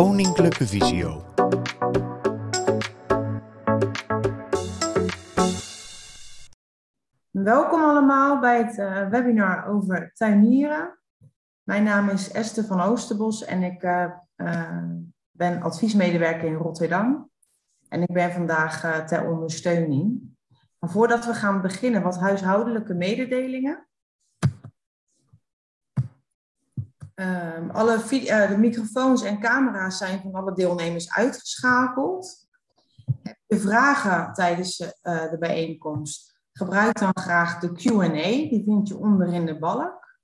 Koninklijke Visio. Welkom allemaal bij het uh, webinar over tuinieren. Mijn naam is Esther van Oosterbos en ik uh, uh, ben adviesmedewerker in Rotterdam. En ik ben vandaag ter ondersteuning. Maar voordat we gaan beginnen, wat huishoudelijke mededelingen. Um, alle uh, de microfoons en camera's zijn van alle deelnemers uitgeschakeld. Heb je vragen tijdens uh, de bijeenkomst? Gebruik dan graag de Q&A, die vind je onderin de balk.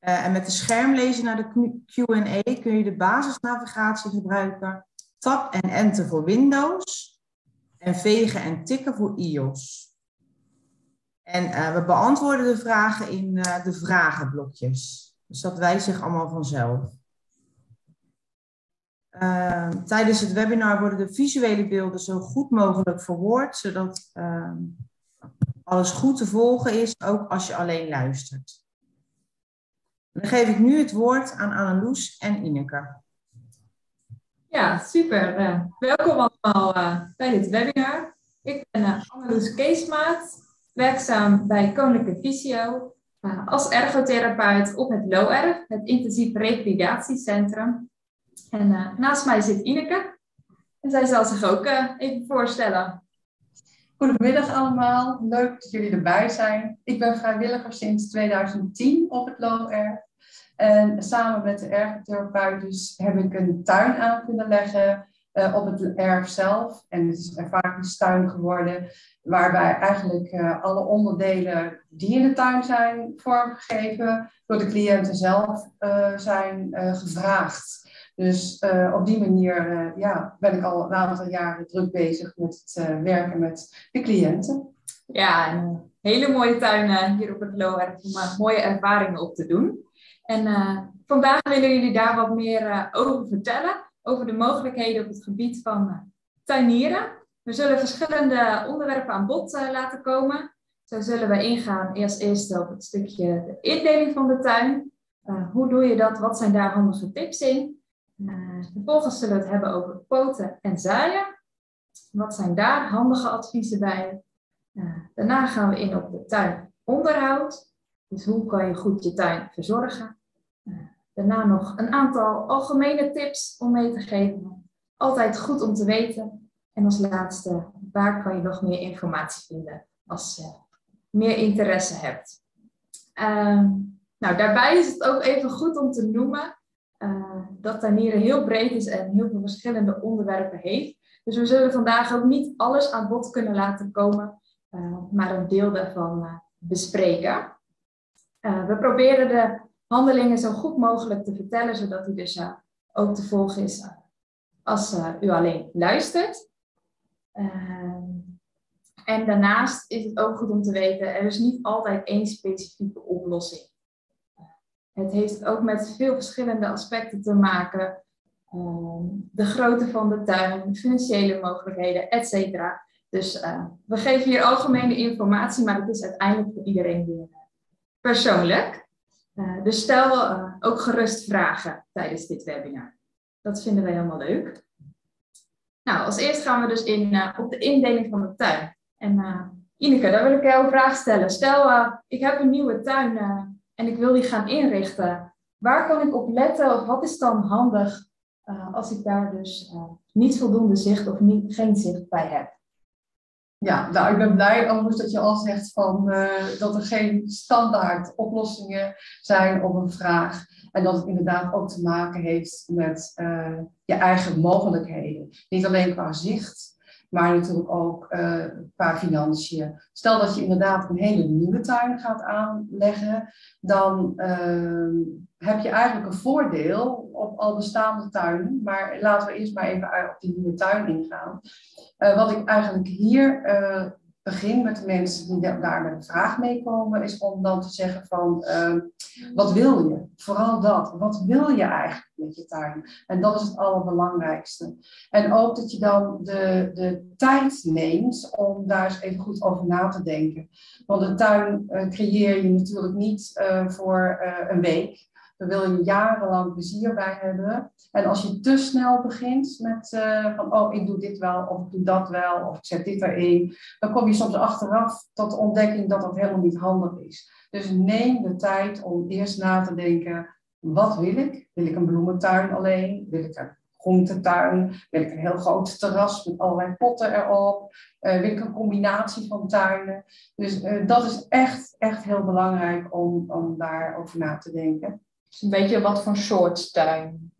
Uh, en met de schermlezer naar de Q&A kun je de basisnavigatie gebruiken. Tab en Enter voor Windows. En vegen en tikken voor iOS. En we beantwoorden de vragen in de vragenblokjes. Dus dat wijst zich allemaal vanzelf. Uh, tijdens het webinar worden de visuele beelden zo goed mogelijk verwoord, zodat uh, alles goed te volgen is, ook als je alleen luistert. Dan geef ik nu het woord aan Anneloes en Ineke. Ja, super. Uh, welkom allemaal uh, bij dit webinar. Ik ben uh, Anneloes Keesmaat, werkzaam bij Koninklijke Visio als ergotherapeut op het LOERF, het intensief revalidatiecentrum. En uh, naast mij zit Ineke. En zij zal zich ook uh, even voorstellen. Goedemiddag allemaal, leuk dat jullie erbij zijn. Ik ben vrijwilliger sinds 2010 op het LOERF. En samen met de ergotherapeut dus heb ik een tuin aan kunnen leggen uh, op het erf zelf. En het is een ervaringstuin geworden, waarbij eigenlijk uh, alle onderdelen die in de tuin zijn vormgegeven, door de cliënten zelf uh, zijn gevraagd. Dus op die manier ja, ben ik al een aantal jaren druk bezig met het werken met de cliënten. Ja, een hele mooie tuin hier op het LOR om mooie ervaringen op te doen. En vandaag willen jullie daar wat meer over vertellen over de mogelijkheden op het gebied van eh, tuinieren. We zullen verschillende onderwerpen aan bod uh, laten komen. Zo zullen we ingaan eerst eerst op het stukje de indeling van de tuin. Uh, hoe doe je dat? Wat zijn daar handige tips in? vervolgens zullen we het hebben over poten en zaaien. Wat zijn daar handige adviezen bij? daarna gaan we in op de tuinonderhoud. Dus hoe kan je goed je tuin verzorgen? Daarna nog een aantal algemene tips om mee te geven. Altijd goed om te weten. En als laatste, waar kan je nog meer informatie vinden als je meer interesse hebt. Uh, nou, daarbij is het ook even goed om te noemen uh, dat tuinieren heel breed is en heel veel verschillende onderwerpen heeft. Dus we zullen vandaag ook niet alles aan bod kunnen laten komen, uh, maar een deel daarvan uh, bespreken. we proberen de handelingen zo goed mogelijk te vertellen, zodat u dus uh, ook te volgen is uh, als uh, u alleen luistert. Ehm, en daarnaast is het ook goed om te weten, er is niet altijd één specifieke oplossing. Het heeft ook met veel verschillende aspecten te maken. Ehm, de grootte van de tuin, financiële mogelijkheden, etc. Dus we geven hier algemene informatie, maar het is uiteindelijk voor iedereen weer persoonlijk. Uh, dus stel uh, ook gerust vragen tijdens dit webinar. Dat vinden wij helemaal leuk. Nou, als eerst gaan we dus in uh, op de indeling van de tuin. En Ineke, daar wil ik jou een vraag stellen. Stel, ik heb een nieuwe tuin en ik wil die gaan inrichten. Waar kan ik op letten of wat is dan handig als ik daar dus niet voldoende zicht of niet, geen zicht bij heb? Ja, nou, ik ben blij overigens dat je al zegt van, uh, dat er geen standaard oplossingen zijn op een vraag. En dat het inderdaad ook te maken heeft met uh, je eigen mogelijkheden. Niet alleen qua zicht, maar natuurlijk ook uh, qua financiën. Stel dat je inderdaad een hele nieuwe tuin gaat aanleggen, dan uh, heb je eigenlijk een voordeel op al bestaande tuinen. Maar laten we eerst maar even op die nieuwe tuin ingaan. Uh, wat ik eigenlijk hier begin met de mensen die daar met een vraag meekomen, is om dan te zeggen van, uh, wat wil je? Vooral dat. Wat wil je eigenlijk met je tuin? En dat is het allerbelangrijkste. En ook dat je dan de, de tijd neemt om daar eens even goed over na te denken. Want een tuin uh, creëer je natuurlijk niet voor een week. Daar wil je jarenlang plezier bij hebben. En als je te snel begint met uh, van, oh, ik doe dit wel, of ik doe dat wel, of ik zet dit erin, dan kom je soms achteraf tot de ontdekking dat dat helemaal niet handig is. Dus neem de tijd om eerst na te denken, wat wil ik? Wil ik een bloementuin alleen? Wil ik een groentetuin? Wil ik een heel groot terras met allerlei potten erop? Uh, wil ik een combinatie van tuinen? Dus uh, dat is echt, echt heel belangrijk om, om daarover na te denken. Dus een beetje wat voor soort tuin?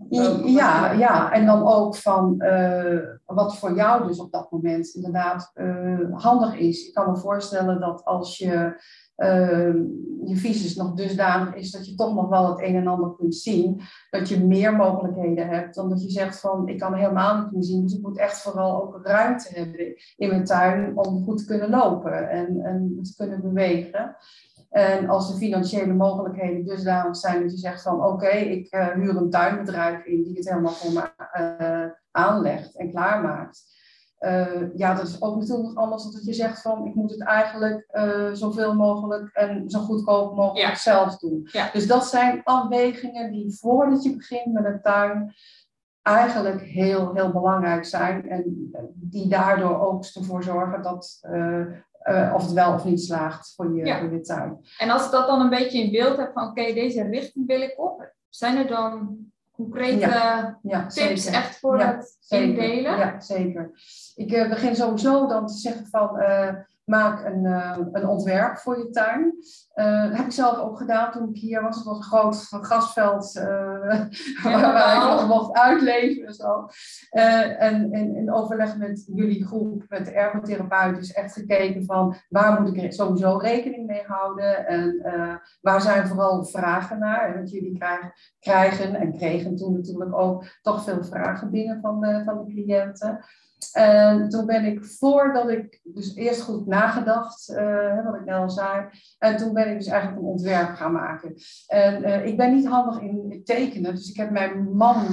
Ja, ja, en dan ook van uh, wat voor jou dus op dat moment inderdaad handig is. Ik kan me voorstellen dat als je uh, je visus nog dusdanig is dat je toch nog wel het een en ander kunt zien, dat je meer mogelijkheden hebt dan dat je zegt van ik kan helemaal niet meer zien, dus ik moet echt vooral ook ruimte hebben in mijn tuin om goed te kunnen lopen en, en te kunnen bewegen. En als de financiële mogelijkheden dusdanig zijn dat je zegt van oké, ik uh, huur een tuinbedrijf in die het helemaal voor me uh, aanlegt en klaarmaakt. Uh, ja, dat is ook natuurlijk nog anders dan dat je zegt van ik moet het eigenlijk zoveel mogelijk en zo goedkoop mogelijk zelf doen. Dus dat zijn afwegingen die voordat je begint met een tuin eigenlijk heel, heel belangrijk zijn en die daardoor ook ervoor zorgen dat uh, of het wel of niet slaagt voor je, voor je tuin. En als ik dat dan een beetje in beeld heb van oké, deze richting wil ik op, zijn er dan concrete ja, tips echt voor het indelen? Ja, zeker. Ik uh, begin sowieso dan te zeggen van uh, maak een, uh, een ontwerp voor je tuin. dat heb ik zelf ook gedaan toen ik hier was. Het was een groot grasveld waar ik nog mocht uitleven en zo. en in overleg met jullie groep, met de ergotherapeut, is echt gekeken van waar moet ik sowieso rekening mee houden en waar zijn vooral vragen naar. Want jullie krijgen, krijgen en kregen toen natuurlijk ook toch veel vragen binnen van de, van de cliënten. En toen ben ik, voordat ik, dus eerst goed nagedacht, uh, wat ik net al zei. En toen ben ik dus eigenlijk een ontwerp gaan maken. En uh, ik ben niet handig in tekenen, dus ik heb mijn man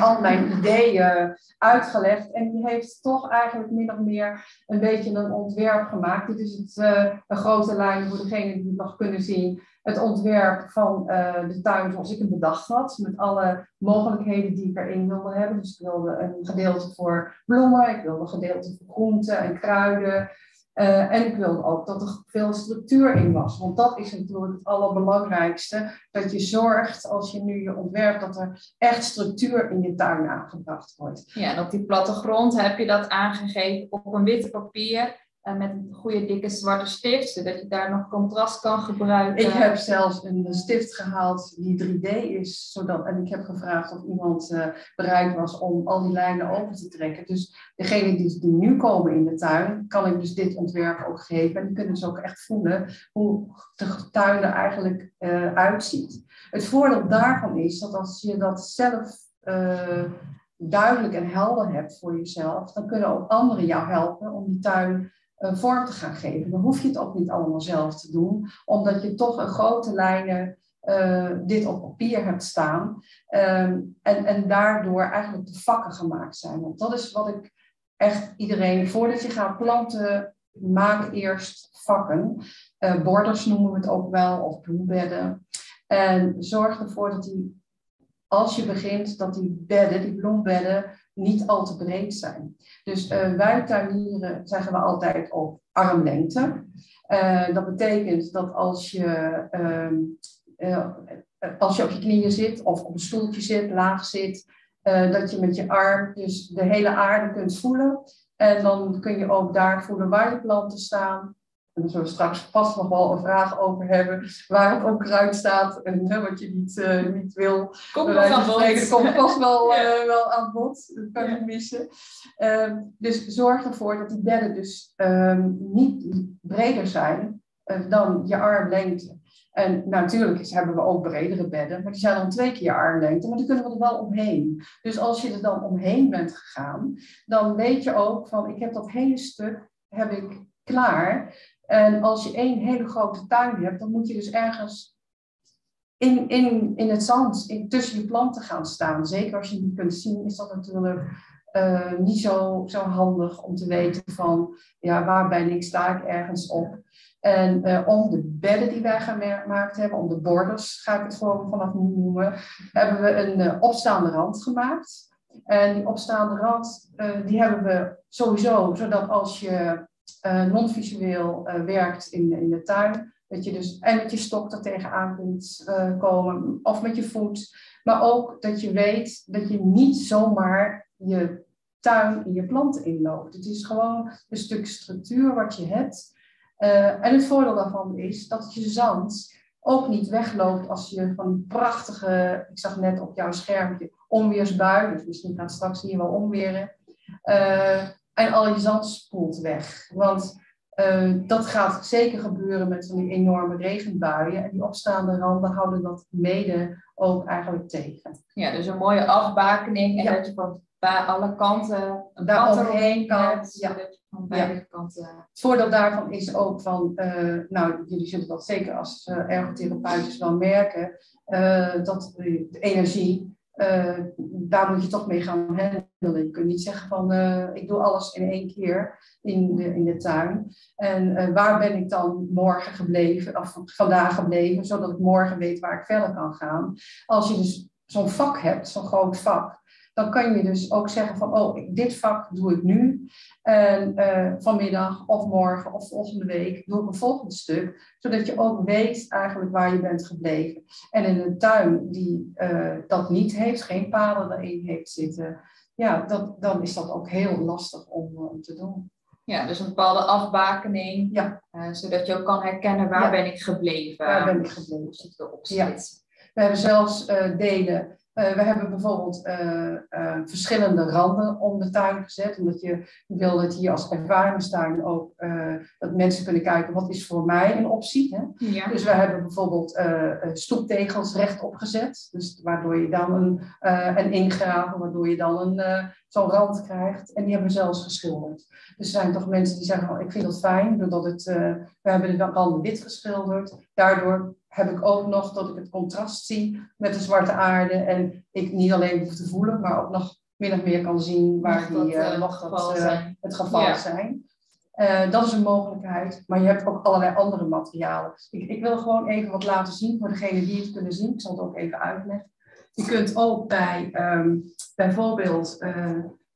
al mijn ideeën uitgelegd. En die heeft toch eigenlijk min of meer een beetje een ontwerp gemaakt. Dit is het, een grote lijn voor degene die het nog kunnen zien het ontwerp van uh, de tuin zoals ik hem bedacht had. Met alle mogelijkheden die ik erin wilde hebben. Dus ik wilde een gedeelte voor bloemen, ik wilde een gedeelte voor groenten en kruiden. Uh, en ik wilde ook dat er veel structuur in was. Want dat is natuurlijk het allerbelangrijkste. Dat je zorgt, als je nu je ontwerpt, dat er echt structuur in je tuin aangebracht wordt. Ja, en op die plattegrond heb je dat aangegeven op een witte papier. Uh, met een goede dikke zwarte stift, zodat je daar nog contrast kan gebruiken. Ik heb zelfs een stift gehaald die 3D is, zodat, en ik heb gevraagd of iemand uh, bereid was om al die lijnen open te trekken. Dus degenen die, die, nu komen in de tuin, kan ik dus dit ontwerp ook geven. En kunnen dus ook echt voelen hoe de tuin er eigenlijk uh, uitziet. Het voordeel daarvan is dat als je dat zelf duidelijk en helder hebt voor jezelf, dan kunnen ook anderen jou helpen om die tuin vorm te gaan geven. Dan hoef je het ook niet allemaal zelf te doen, omdat je toch een grote lijnen uh, dit op papier hebt staan. Um, en, en daardoor eigenlijk de vakken gemaakt zijn. Want dat is wat ik echt iedereen, voordat je gaat planten, maak eerst vakken. Uh, borders noemen we het ook wel, of bloembedden. En zorg ervoor dat die, als je begint, dat die bedden, die bloembedden, niet al te breed zijn. Dus uh, wij tuinieren zeggen we altijd op armlengte. Uh, dat betekent dat als je, uh, als je op je knieën zit of op een stoeltje zit, laag zit, dat je met je arm dus de hele aarde kunt voelen. En dan kun je ook daar voelen waar je planten staan. En we straks vast nog wel een vraag over hebben. Waar het onkruid staat en hè, wat je niet, uh, niet wil. Komt wel aan bod. komt vast wel, uh, wel aan bod. Dat kan je missen. Um, dus zorg ervoor dat die bedden dus um, niet breder zijn uh, dan je armlengte. En natuurlijk hebben we ook bredere bedden, maar die zijn dan twee keer je armlengte, maar die kunnen we er wel omheen. Dus als je er dan omheen bent gegaan, dan weet je ook van ik heb dat hele stuk heb ik klaar. En als je één hele grote tuin hebt, dan moet je dus ergens in, in, in het zand, in, tussen je planten gaan staan. Zeker als je niet kunt zien, is dat natuurlijk uh, niet zo, zo handig om te weten van, ja, waar ben ik, sta ik ergens op. En uh, om de bedden die wij gemaakt hebben, om de borders, ga ik het gewoon vanaf nu noemen, hebben we een uh, opstaande rand gemaakt. En die opstaande rand, die hebben we sowieso, zodat als je non-visueel werkt in, in de tuin, dat je dus en met je stok er tegenaan kunt komen, of met je voet. Maar ook dat je weet dat je niet zomaar je tuin in je planten inloopt. Het is gewoon een stuk structuur wat je hebt. En het voordeel daarvan is dat je zand ook niet wegloopt als je van prachtige, ik zag net op jouw schermpje, onweersbui, dus misschien gaat straks hier wel onweren, uh, en al je zand spoelt weg. Want uh, dat gaat zeker gebeuren met van die enorme regenbuien. En die opstaande randen houden dat mede ook eigenlijk tegen. Ja, dus een mooie afbakening en dat je van bij alle kanten een Daar omheen kan. Ja. Van beide ja. kanten. Het voordeel daarvan is ook van, uh, nou jullie zullen dat zeker als uh, ergotherapeuten wel merken, dat de energie daar moet je toch mee gaan. Je kunt niet zeggen van uh, ik doe alles in één keer in de, in de tuin. En uh, waar ben ik dan morgen gebleven, of vandaag gebleven, zodat ik morgen weet waar ik verder kan gaan. Als je dus zo'n vak hebt, zo'n groot vak, dan kan je dus ook zeggen van, oh, dit vak doe ik nu. En uh, vanmiddag of morgen of volgende week doe ik een volgend stuk. Zodat je ook weet eigenlijk waar je bent gebleven. En in een tuin die dat niet heeft, geen paden erin heeft zitten, ja, dat, dan is dat ook heel lastig om, om te doen. Ja, dus een bepaalde afbakening. Ja. Uh, zodat je ook kan herkennen waar Ja. ben ik gebleven. Waar ben ik gebleven? Erop Ja. We hebben zelfs eh, delen. Eh, we hebben bijvoorbeeld eh, eh, verschillende randen om de tuin gezet. Omdat je wil dat hier als ervaringstuin ook dat mensen kunnen kijken wat is voor mij een optie. Hè? Ja. Dus we hebben bijvoorbeeld stoeptegels rechtop gezet. Dus waardoor je dan een, eh en ingraven, waardoor je dan een, zo'n rand krijgt. En die hebben we zelfs geschilderd. Dus er zijn toch mensen die zeggen, oh, ik vind dat fijn, doordat het, we hebben de randen wit geschilderd. Daardoor heb ik ook nog dat ik het contrast zie met de zwarte aarde. En ik niet alleen hoef te voelen, maar ook nog min of meer kan zien waar die, eh, eh, dat, geval eh, zijn. het geval Ja. zijn. Dat is een mogelijkheid, maar je hebt ook allerlei andere materialen. Ik, ik wil gewoon even wat laten zien voor degenen die het kunnen zien. Ik zal het ook even uitleggen. Je kunt ook bij ehm, bijvoorbeeld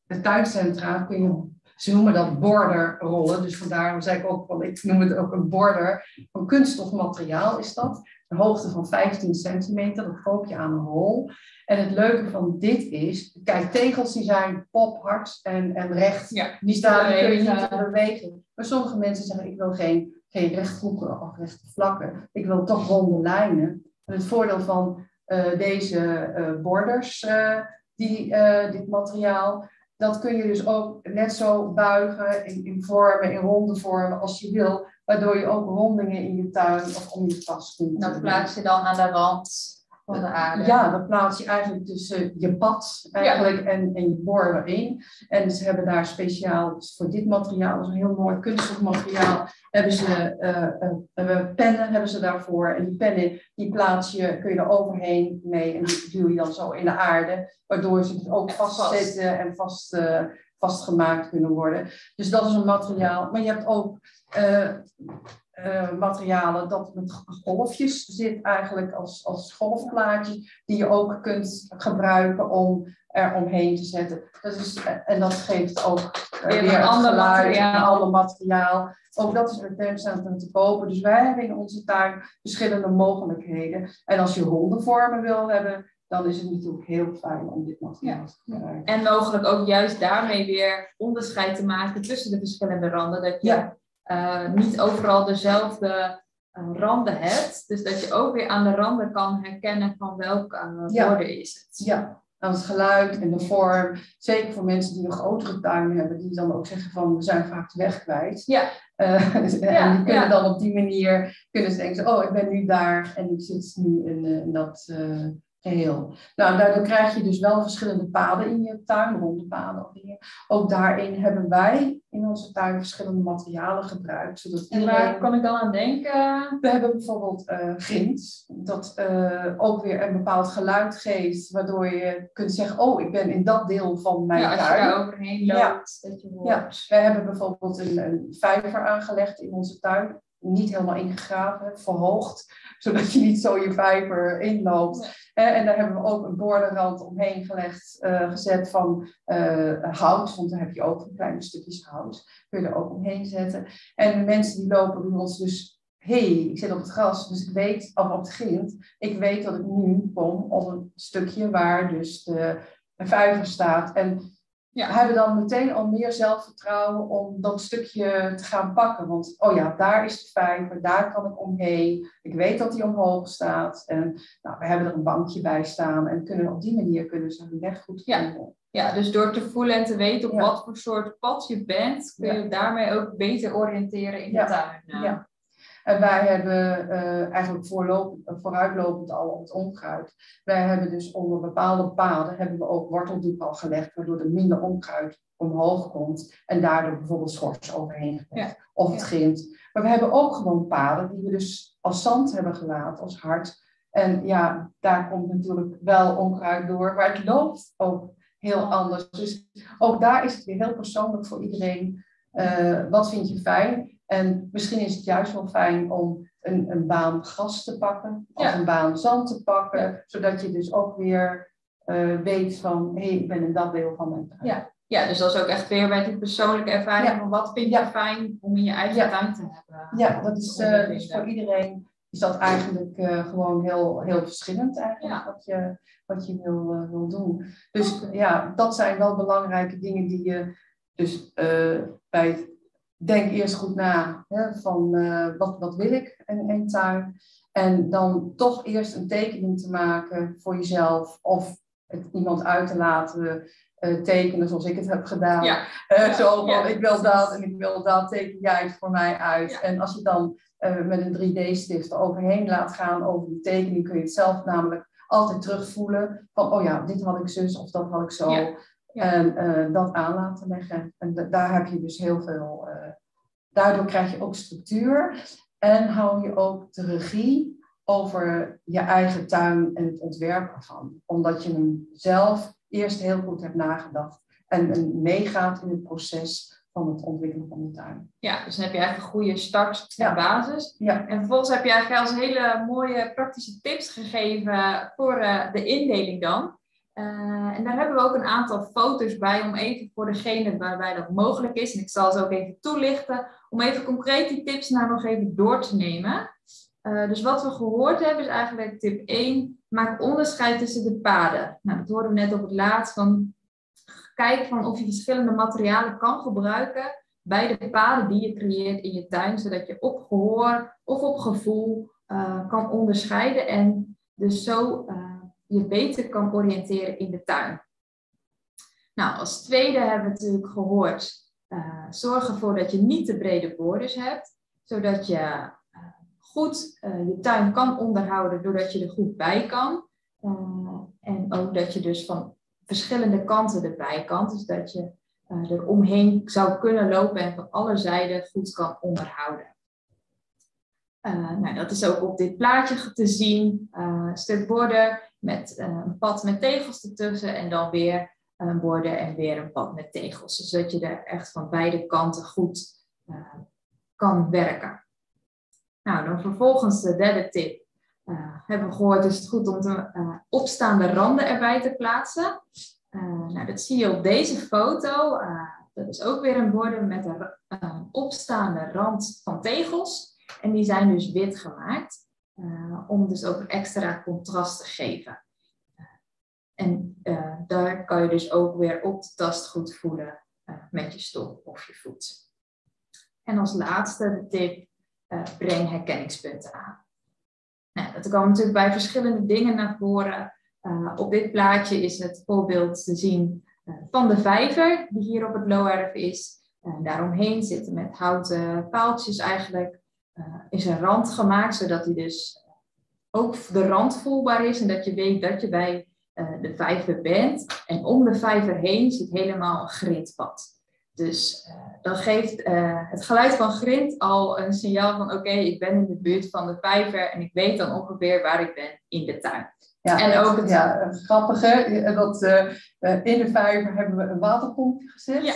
de tuincentra, kun je, ze noemen dat borderrollen. Dus vandaar zei ik ook, van, ik noem het ook een border. Van kunststofmateriaal is dat. Een hoogte van 15 centimeter, dat koop je aan een rol. En het leuke van dit is, kijk, tegels die zijn pophard en, en recht. Ja, Die staan, kun je niet bewegen. Maar sommige mensen zeggen, ik wil geen, geen rechthoeken of rechte vlakken. Ik wil toch ronde lijnen. En het voordeel van eh, deze eh, borders, eh, die, dit materiaal, dat kun je dus ook net zo buigen in, in vormen, in ronde vormen als je wil. Waardoor je ook rondingen in je tuin of om je tas kunt Dat plaats je dan aan de rand van de aarde. Ja, dat plaats je eigenlijk tussen je pad eigenlijk en, en je boor erin. En ze hebben daar speciaal dus voor dit materiaal, dat is een heel mooi kunststofmateriaal, hebben ze eh, pennen hebben ze daarvoor. En die pennen die plaats je, kun je er overheen mee en die duw je dan zo in de aarde, waardoor ze ook Vast. vastzitten en vast, vastgemaakt kunnen worden. Dus dat is een materiaal. Maar je hebt ook eh, materialen dat met golfjes zit eigenlijk als, als golfplaatjes die je ook kunt gebruiken om er omheen te zetten. Dat is, en dat geeft ook eh, Weer weer, een ander materiaal. een ander materiaal. Ook dat is bij Tuincentrum te kopen. Dus wij hebben in onze tuin verschillende mogelijkheden. En als je hondenvormen wil hebben, dan is het natuurlijk heel fijn om dit materiaal te gebruiken. En mogelijk ook juist daarmee weer onderscheid te maken tussen de verschillende randen. Dat je Ja. Eh, niet overal dezelfde eh, randen hebt. Dus dat je ook weer aan de randen kan herkennen van welke uh, Ja. woorden is het. Ja, aan het geluid en de vorm. Zeker voor mensen die een grotere tuin hebben, die dan ook zeggen van we zijn vaak de weg kwijt. Ja. Eh, en die kunnen ja. dan op die manier kunnen ze denken, oh ik ben nu daar en ik zit nu in, eh, in dat eh, geheel. Nou, daardoor krijg je dus wel verschillende paden in je tuin, ronde paden of. Ook daarin hebben wij in onze tuin verschillende materialen gebruikt. Zodat En iedereen... waar kan ik dan aan denken? We hebben bijvoorbeeld eh grind, dat eh, ook weer een bepaald geluid geeft, waardoor je kunt zeggen, oh, ik ben in dat deel van mijn Ja, als je tuin. daar overheen loopt, Ja. dat je Ja, hoort. wij hebben bijvoorbeeld een, een vijver aangelegd in onze tuin. Niet helemaal ingegraven verhoogd, zodat je niet zo je vijver inloopt. En daar hebben we ook een bordenrand omheen gelegd, uh, gezet van uh, hout, want daar heb je ook kleine stukjes hout. Kun je er ook omheen zetten. En de mensen die lopen bij ons dus, hé, hey, ik zit op het gras, dus ik weet, of op het grind, ik weet dat ik nu kom op een stukje waar dus de, de vijver staat. En ja. hebben dan meteen al meer zelfvertrouwen om dat stukje te gaan pakken. Want, oh ja, daar is de vijver, daar kan ik omheen. Ik weet dat die omhoog staat. En nou, we hebben er een bankje bij staan. En kunnen, op die manier kunnen ze hun weg goed vinden. Ja. ja, dus door te voelen en te weten op wat voor soort pad je bent, kun je daarmee ook beter oriënteren in de tuin. Ja. En wij hebben uh, eigenlijk vooruitlopend al op het onkruid. Wij hebben dus onder bepaalde paden hebben we ook worteldoek al gelegd, waardoor er minder onkruid omhoog komt en daardoor bijvoorbeeld schors overheen gelegd. Of het grind. Maar we hebben ook gewoon paden die we dus als zand hebben gelaten, als hart. En ja, daar komt natuurlijk wel onkruid door, maar het loopt ook heel anders. Dus ook daar is het weer heel persoonlijk voor iedereen. Uh, wat vind je fijn? En misschien is het juist wel fijn om een, een baan gras te pakken of een baan zand te pakken, zodat je dus ook weer uh, weet van hé, hey, ik ben in dat deel van mijn tuin. Ja. ja, dus dat is ook echt weer bij die persoonlijke ervaring van wat vind je fijn om in je eigen tuin te hebben. Ja, dat is uh, dus voor iedereen is dat eigenlijk uh, gewoon heel, heel verschillend eigenlijk wat je, wat je wil, wil doen. Dus ja, dat zijn wel belangrijke dingen die je dus bij denk eerst goed na hè, van uh, wat, wat wil ik in een tuin. En dan toch eerst een tekening te maken voor jezelf of het iemand uit te laten uh, tekenen zoals ik het heb gedaan. Ja. Uh, zo van ik wil dat en ik wil dat, teken jij het voor mij uit. En als je dan met een 3D-stift overheen laat gaan over die tekening, kun je het zelf namelijk altijd terugvoelen van oh ja, dit had ik zus of dat had ik zo. En dat aan laten leggen. En daar heb je dus heel veel. Daardoor krijg je ook structuur en hou je ook de regie over je eigen tuin en het ontwerp ervan. Omdat je hem zelf eerst heel goed hebt nagedacht en meegaat in het proces van het ontwikkelen van de tuin. Ja, dus dan heb je eigenlijk een goede start en basis. Ja. En vervolgens heb je eigenlijk als hele mooie praktische tips gegeven voor uh, de indeling dan. Uh, en daar hebben we ook een aantal foto's bij om even voor degene waarbij dat mogelijk is, en ik zal ze ook even toelichten, om even concreet die tips nou nog even door te nemen. Uh, dus wat we gehoord hebben is eigenlijk tip 1, maak onderscheid tussen de paden. Nou, dat hoorden we net op het laatst van, kijk van of je verschillende materialen kan gebruiken bij de paden die je creëert in je tuin, zodat je op gehoor of op gevoel uh, kan onderscheiden en dus zo je beter kan oriënteren in de tuin. Nou, als tweede hebben we natuurlijk gehoord, uh, zorg ervoor dat je niet te brede borders hebt, zodat je uh, goed uh, je tuin kan onderhouden doordat je er goed bij kan. en ook dat je dus van verschillende kanten erbij kan, dus dat je er omheen zou kunnen lopen en van alle zijden goed kan onderhouden. nou, dat is ook op dit plaatje te zien. een stuk borden met eh, een pad met tegels ertussen en dan weer een borden en weer een pad met tegels. Zodat je er echt van beide kanten goed uh, kan werken. Nou, dan vervolgens de derde tip. Hebben we gehoord, is het goed om de opstaande randen erbij te plaatsen. nou, dat zie je op deze foto. dat is ook weer een borden met een opstaande rand van tegels. En die zijn dus wit gemaakt. Uh, om dus ook extra contrast te geven. en uh, daar kan je dus ook weer op de tast goed voelen met je stoel of je voet. En als laatste tip, breng herkenningspunten aan. Nou, dat komen natuurlijk bij verschillende dingen naar voren. op dit plaatje is het voorbeeld te zien van de vijver die hier op het Loerf is. daaromheen zitten met houten paaltjes eigenlijk is een rand gemaakt, zodat hij dus ook de rand voelbaar is en dat je weet dat je bij uh, de vijver bent. En om de vijver heen zit helemaal een grindpad. Dus uh, dan geeft het geluid van grind al een signaal van oké, ik ben in de buurt van de vijver en ik weet dan ongeveer waar ik ben in de tuin. Ja, En ook het- ja, het grappige, dat eh, eh, in de vijver hebben we een waterpompje gezet. Ja,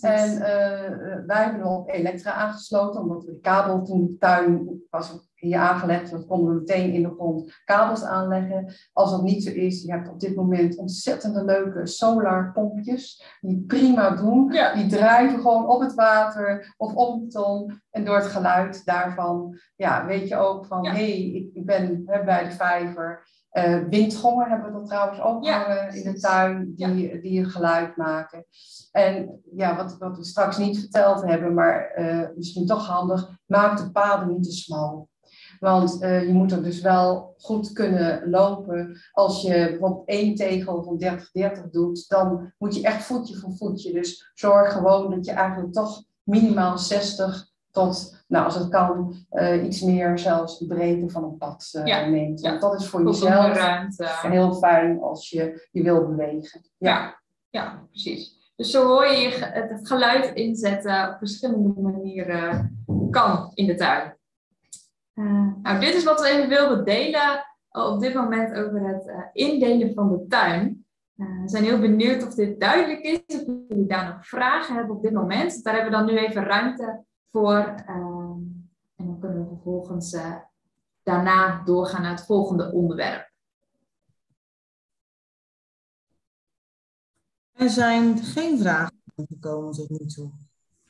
En eh, wij hebben er op elektra aangesloten, omdat we de kabel toen de tuin was hier aangelegd, dan konden we meteen in de grond kabels aanleggen. Als dat niet zo is, je hebt op dit moment ontzettende leuke solarpompjes, die prima doen. Ja. Die drijven gewoon op het water of op een beton. En door het geluid daarvan, ja, weet je ook van, Ja. hé, hey, ik, ik ben hè, bij de vijver. Eh, windgongen hebben we dat trouwens ook Ja, hangen in de tuin, die, die een geluid maken. En ja, wat, wat we straks niet verteld hebben, maar eh, misschien toch handig, maak de paden niet te smal. Want eh, je moet er dus wel goed kunnen lopen. Als je bijvoorbeeld één tegel van 30-30 doet, dan moet je echt voetje voor voetje. Dus zorg gewoon dat je eigenlijk toch minimaal 60 tot, nou als het kan, eh, iets meer zelfs de breedte van een pad eh, Ja, neemt. ja. Dat is voor jezelf ruimte. heel fijn als je je wil bewegen. Ja, ja, precies. Dus zo hoor je het geluid inzetten op verschillende manieren kan in de tuin. Eh, nou, dit is wat we even wilden delen op dit moment over het indelen van de tuin. We zijn heel benieuwd of dit duidelijk is, of jullie daar nog vragen hebben op dit moment. Daar hebben we dan nu even ruimte voor. ehm, en dan kunnen we vervolgens eh, daarna doorgaan naar het volgende onderwerp. Er zijn geen vragen gekomen tot nu toe.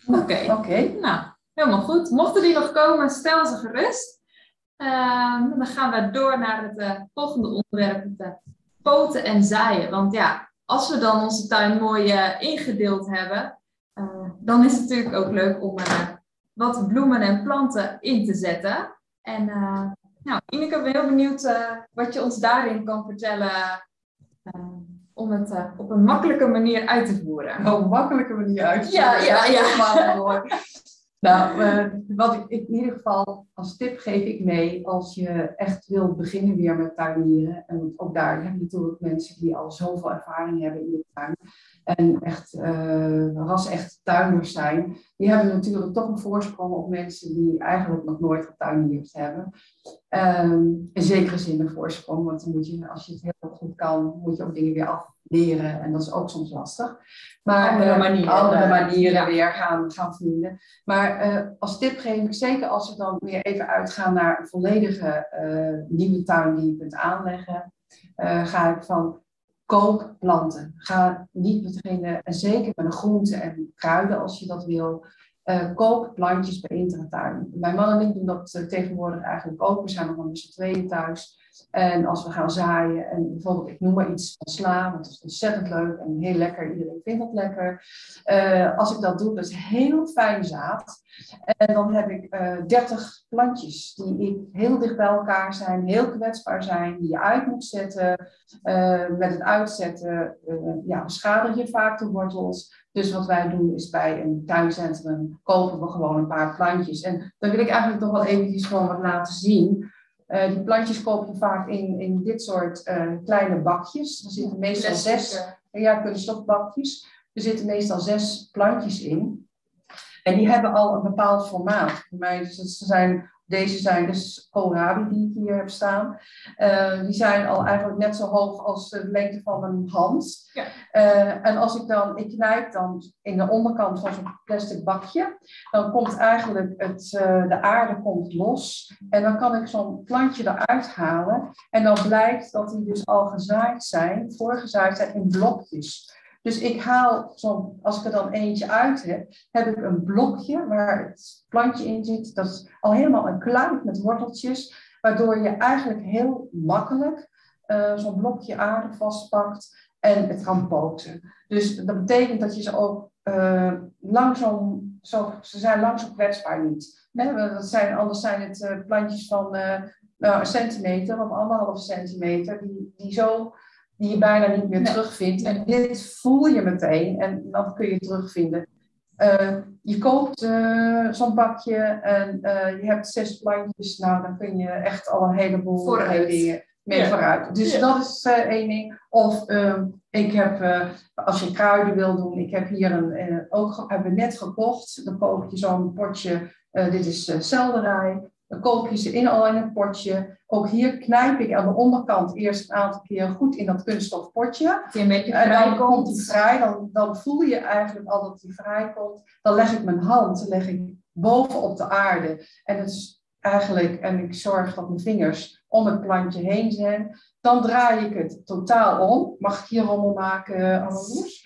Oké. Oké. Nou, helemaal goed. Mochten die nog komen, stel ze gerust. Ehm, dan gaan we door naar het eh, volgende onderwerp, het eh, poten en zaaien. Want ja, als we dan onze tuin mooi ingedeeld hebben, eh, dan is het natuurlijk ook leuk om wat bloemen en planten in te zetten. En eh, nou, Ineke, ik ben heel benieuwd eh, wat je ons daarin kan vertellen eh, om het op een makkelijke manier uit te voeren. Op een makkelijke manier uit. Ja, ja, ja. Helemaal mooi. Nou, eh, wat ik in ieder geval als tip geef ik mee als je echt wilt beginnen weer met tuinieren. En ook daar heb je natuurlijk mensen die al zoveel ervaring hebben in de tuin. En echt eh ras echt tuiners zijn. Die hebben natuurlijk toch een voorsprong op mensen die eigenlijk nog nooit getuinierd hebben. Ehm, in zekere zin een voorsprong, want dan moet je, als je het heel goed kan, moet je ook dingen weer afleren. En dat is ook soms lastig. Maar Andere eh, manieren. andere manieren Ja. weer gaan, gaan vinden. Maar eh, als tip geef ik zeker als we dan weer even uitgaan naar een volledige eh, nieuwe tuin die je kunt aanleggen, eh, ga ik van koop planten. Ga niet beginnen, en zeker met een groente en kruiden als je dat wil. eh, koop plantjes bij Intratuin. Mijn man en ik doen dat eh, tegenwoordig eigenlijk ook. We zijn nog met z'n tweeën thuis. En als we gaan zaaien, en bijvoorbeeld, ik noem maar iets van sla, want dat is ontzettend leuk en heel lekker. Iedereen vindt dat lekker. Eh, als ik dat doe, dat is heel fijn zaad. En dan heb ik eh 30 plantjes die heel dicht bij elkaar zijn, heel kwetsbaar zijn, die je uit moet zetten. Eh, met het uitzetten ja, beschadig je vaak de wortels. Dus wat wij doen is bij een tuincentrum kopen we gewoon een paar plantjes. En dan wil ik eigenlijk toch wel eventjes gewoon wat laten zien. Eh, die plantjes koop je vaak in, in dit soort eh, kleine bakjes. Er zitten meestal zes ja, kunststofbakjes. Er zitten meestal zes plantjes in. En die hebben al een bepaald formaat. Voor mij, dus het zijn, deze zijn dus koolrabi die ik hier heb staan. Eh, die zijn al eigenlijk net zo hoog als de lengte van een hand. Ja. Eh, en als ik dan, ik knijp dan in de onderkant van zo'n plastic bakje, dan komt eigenlijk het, eh, de aarde komt los. En dan kan ik zo'n plantje eruit halen. En dan blijkt dat die dus al gezaaid zijn, voorgezaaid zijn in blokjes. Dus ik haal als ik er dan eentje uit heb, heb ik een blokje waar het plantje in zit. Dat is al helemaal een kluit met worteltjes, waardoor je eigenlijk heel makkelijk eh, zo'n blokje aarde vastpakt en het kan poten. Dus dat betekent dat je ze ook eh, langzaam, zo, ze zijn lang kwetsbaar niet. Want dat zijn, anders zijn het eh, plantjes van nou, een centimeter of anderhalf centimeter, die, die zo die je bijna niet meer Nee. terugvindt. En dit voel je meteen en dan kun je het terugvinden. Eh, je koopt eh, zo'n bakje en eh, je hebt zes plantjes. Nou, dan kun je echt al een heleboel Vooruit. dingen mee Ja. vooruit. Dus Ja. dat is één ding. Of ehm, ik heb, als je kruiden wil doen, ik heb hier een, ook hebben we net gekocht. Dan koop je zo'n potje, dit is selderij. Dan koop je ze in al in een potje. Ook hier knijp ik aan de onderkant eerst een aantal keer goed in dat kunststof potje. Die een beetje En dan komt komt. die vrij, dan, dan voel je eigenlijk al dat die vrij komt. Dan leg ik mijn hand leg ik boven op de aarde. En het is eigenlijk, en ik zorg dat mijn vingers om het plantje heen zijn. Dan draai ik het totaal om. Mag ik hier rommel maken, Annelies?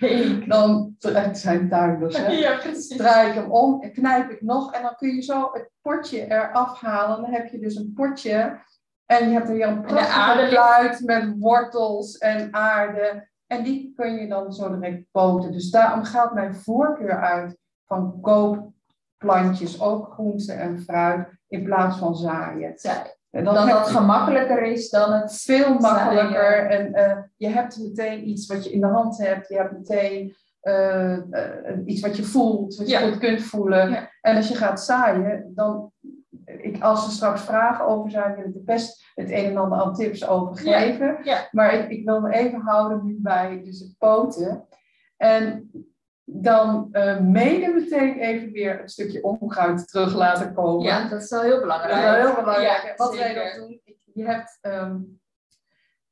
Dan, het zijn tuinders, hè? Ja, draai ik hem om en knijp ik nog. En dan kun je zo het potje eraf halen. Dan heb je dus een potje. En je hebt er weer een prachtige kluit met wortels en aarde. En die kun je dan zo direct poten. Dus daarom gaat mijn voorkeur uit van koop plantjes, ook groente en fruit, in plaats van zaaien. Ja, En dat heb dat je- gemakkelijker is dan het veel makkelijker. En eh, je hebt meteen iets wat je in de hand hebt. Je hebt meteen eh, eh, iets wat je voelt, wat je Ja. goed kunt voelen. Ja. En als je gaat zaaien, dan, ik, als er straks vragen over zijn, wil ik er best het een en ander aan tips over geven. Maar ik, ik wil me even houden nu bij dus het poten. En dan eh, mede meteen even weer een stukje onkruid terug laten komen. Ja, dat is wel heel Dat is belangrijk. wel heel belangrijk. Ja, Wat wij dan doen, je hebt ehm,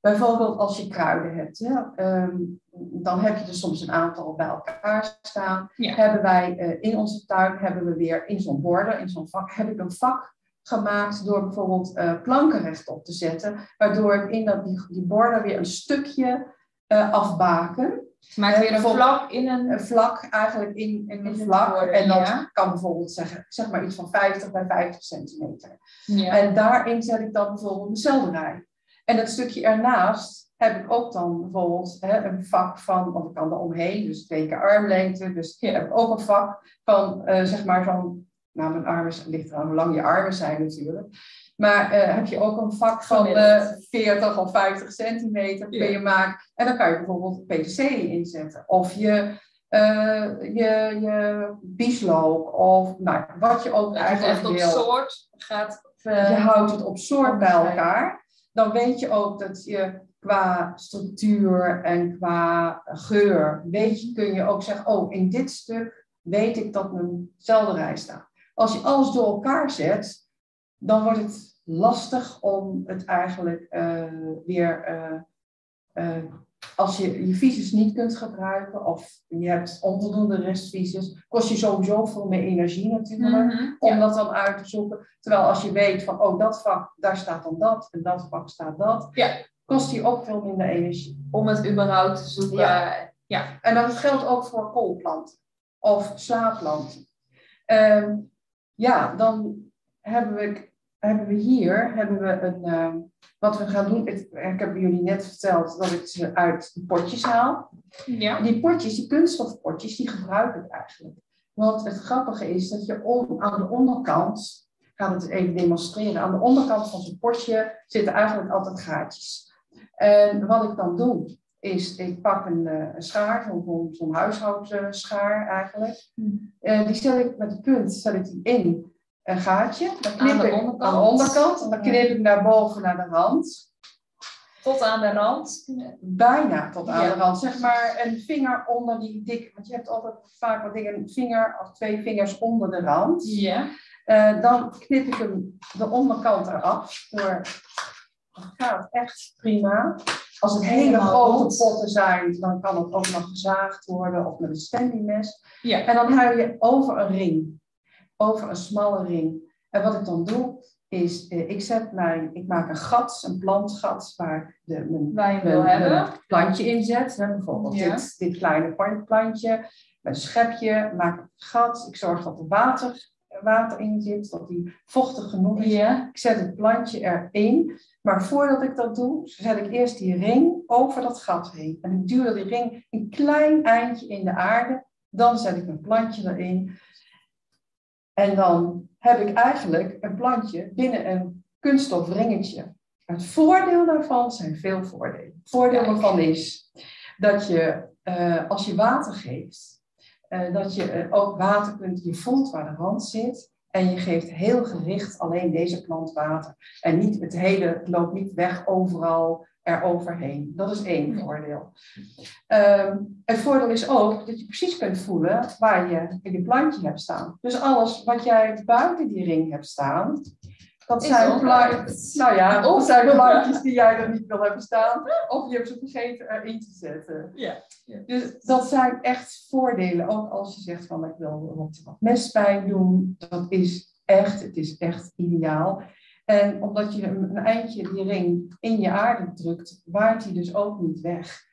bijvoorbeeld als je kruiden hebt, ja, ehm, dan heb je er soms een aantal bij elkaar staan. Ja. Hebben wij eh, in onze tuin, hebben we weer in zo'n border, in zo'n vak, heb ik een vak gemaakt door bijvoorbeeld eh, planken rechtop te zetten, waardoor ik in dat, die, die border weer een stukje afbaken. Je maakt weer een vlak in een... Een vlak eigenlijk in, in een In vlak. en dat ja. kan bijvoorbeeld zeggen, zeg maar iets van 50 bij 50 centimeter. Ja. En daarin zet ik dan bijvoorbeeld mijn selderij. En dat stukje ernaast heb ik ook dan bijvoorbeeld hè, een vak van, want ik kan er omheen, dus twee keer armlengte. Dus Ja. heb ik ook een vak van, eh, zeg maar zo'n, nou mijn armen, ligt eraan hoe lang je armen zijn natuurlijk. Maar eh, heb je ook een vak van eh, Gemiddeld. 40 of 50 centimeter kun Ja. je maken. En dan kan je bijvoorbeeld peterselie inzetten. Of je, eh, je, je bieslook. Of nou, wat je ook eigenlijk echt op wil soort gaat... eh, je houdt het op soort bij elkaar, dan weet je ook dat je qua structuur en qua geur, weet je, kun je ook zeggen, oh, in dit stuk weet ik dat mijn selderij staat. Als je alles door elkaar zet, dan wordt het lastig om het eigenlijk eh, weer, eh, eh, als je je visus niet kunt gebruiken of je hebt onvoldoende restvisus, kost je sowieso veel meer energie natuurlijk mhm. om Ja. dat dan uit te zoeken. Terwijl als je weet van, oh, dat vak, daar staat dan dat en dat vak staat dat, Ja. kost die ook veel minder energie. Om het überhaupt te zoeken. Ja. ja. En dat geldt ook voor koolplanten of slaapplanten. Ehm, ja, dan hebben we, hebben we hier hebben we een, ehm, wat we gaan doen. Het, ik heb jullie net verteld dat ik ze uit de potjes haal. Ja. Die potjes, die kunststofpotjes, die gebruik ik eigenlijk. Want het grappige is dat je on- aan de onderkant, ik ga het even demonstreren, aan de onderkant van zo'n potje zitten eigenlijk altijd gaatjes. En wat ik dan doe, is ik pak een, eh, een schaar, zo'n huishoudschaar eigenlijk. Eh, die zet ik met de punt zet ik die in een gaatje. Dan knip Aan de ik onderkant? aan de onderkant. En dan knip ik naar boven naar de rand. Tot aan de rand. Bijna tot aan Ja. de rand. Zeg maar een vinger onder die dikke. Want je hebt altijd vaak wat dingen. Een vinger of twee vingers onder de rand. Ja. Eh, dan knip ik hem de onderkant eraf. Door, dat gaat echt prima. Als het hele grote rond. potten zijn, dan kan het ook nog gezaagd worden of met een standymes. Ja. En dan hou je over een ring. Over een smalle ring. En wat ik dan doe, is eh, ik zet mijn, ik maak een gat, een plantgat, waar ik de, mijn wil mijn- hebben. mijn plantje inzet. Hè, bijvoorbeeld Ja. dit, dit kleine plantje met een schepje, maak het gat. Ik zorg dat er water, water in zit, dat die vochtig genoeg is. Ja. Ik zet het plantje erin. Maar voordat ik dat doe, zet ik eerst die ring over dat gat heen. En ik duw die ring een klein eindje in de aarde. Dan zet ik mijn plantje erin. En dan heb ik eigenlijk een plantje binnen een kunststof ringetje. Het voordeel daarvan zijn veel voordelen. Het voordeel daarvan is dat je, eh, als je water geeft, eh, dat je eh, ook water kunt, je voelt waar de rand zit. En je geeft heel gericht alleen deze plant water. En niet het hele, het loopt niet weg overal eroverheen. Dat is één Ja. voordeel. Ehm, het voordeel is ook dat je precies kunt voelen waar je je plantje hebt staan. Dus alles wat jij buiten die ring hebt staan, Dat Is zijn, leuk. nou ja, dat Of- zijn plankjes die jij er niet wil hebben staan. Of je hebt ze vergeten erin te zetten. Ja. Dus dat zijn echt voordelen. Ook als je zegt van ik wil wat, mestpijn doen. Dat is echt, het is echt ideaal. En omdat je een, eindje die ring in je aarde drukt, waait hij dus ook niet weg.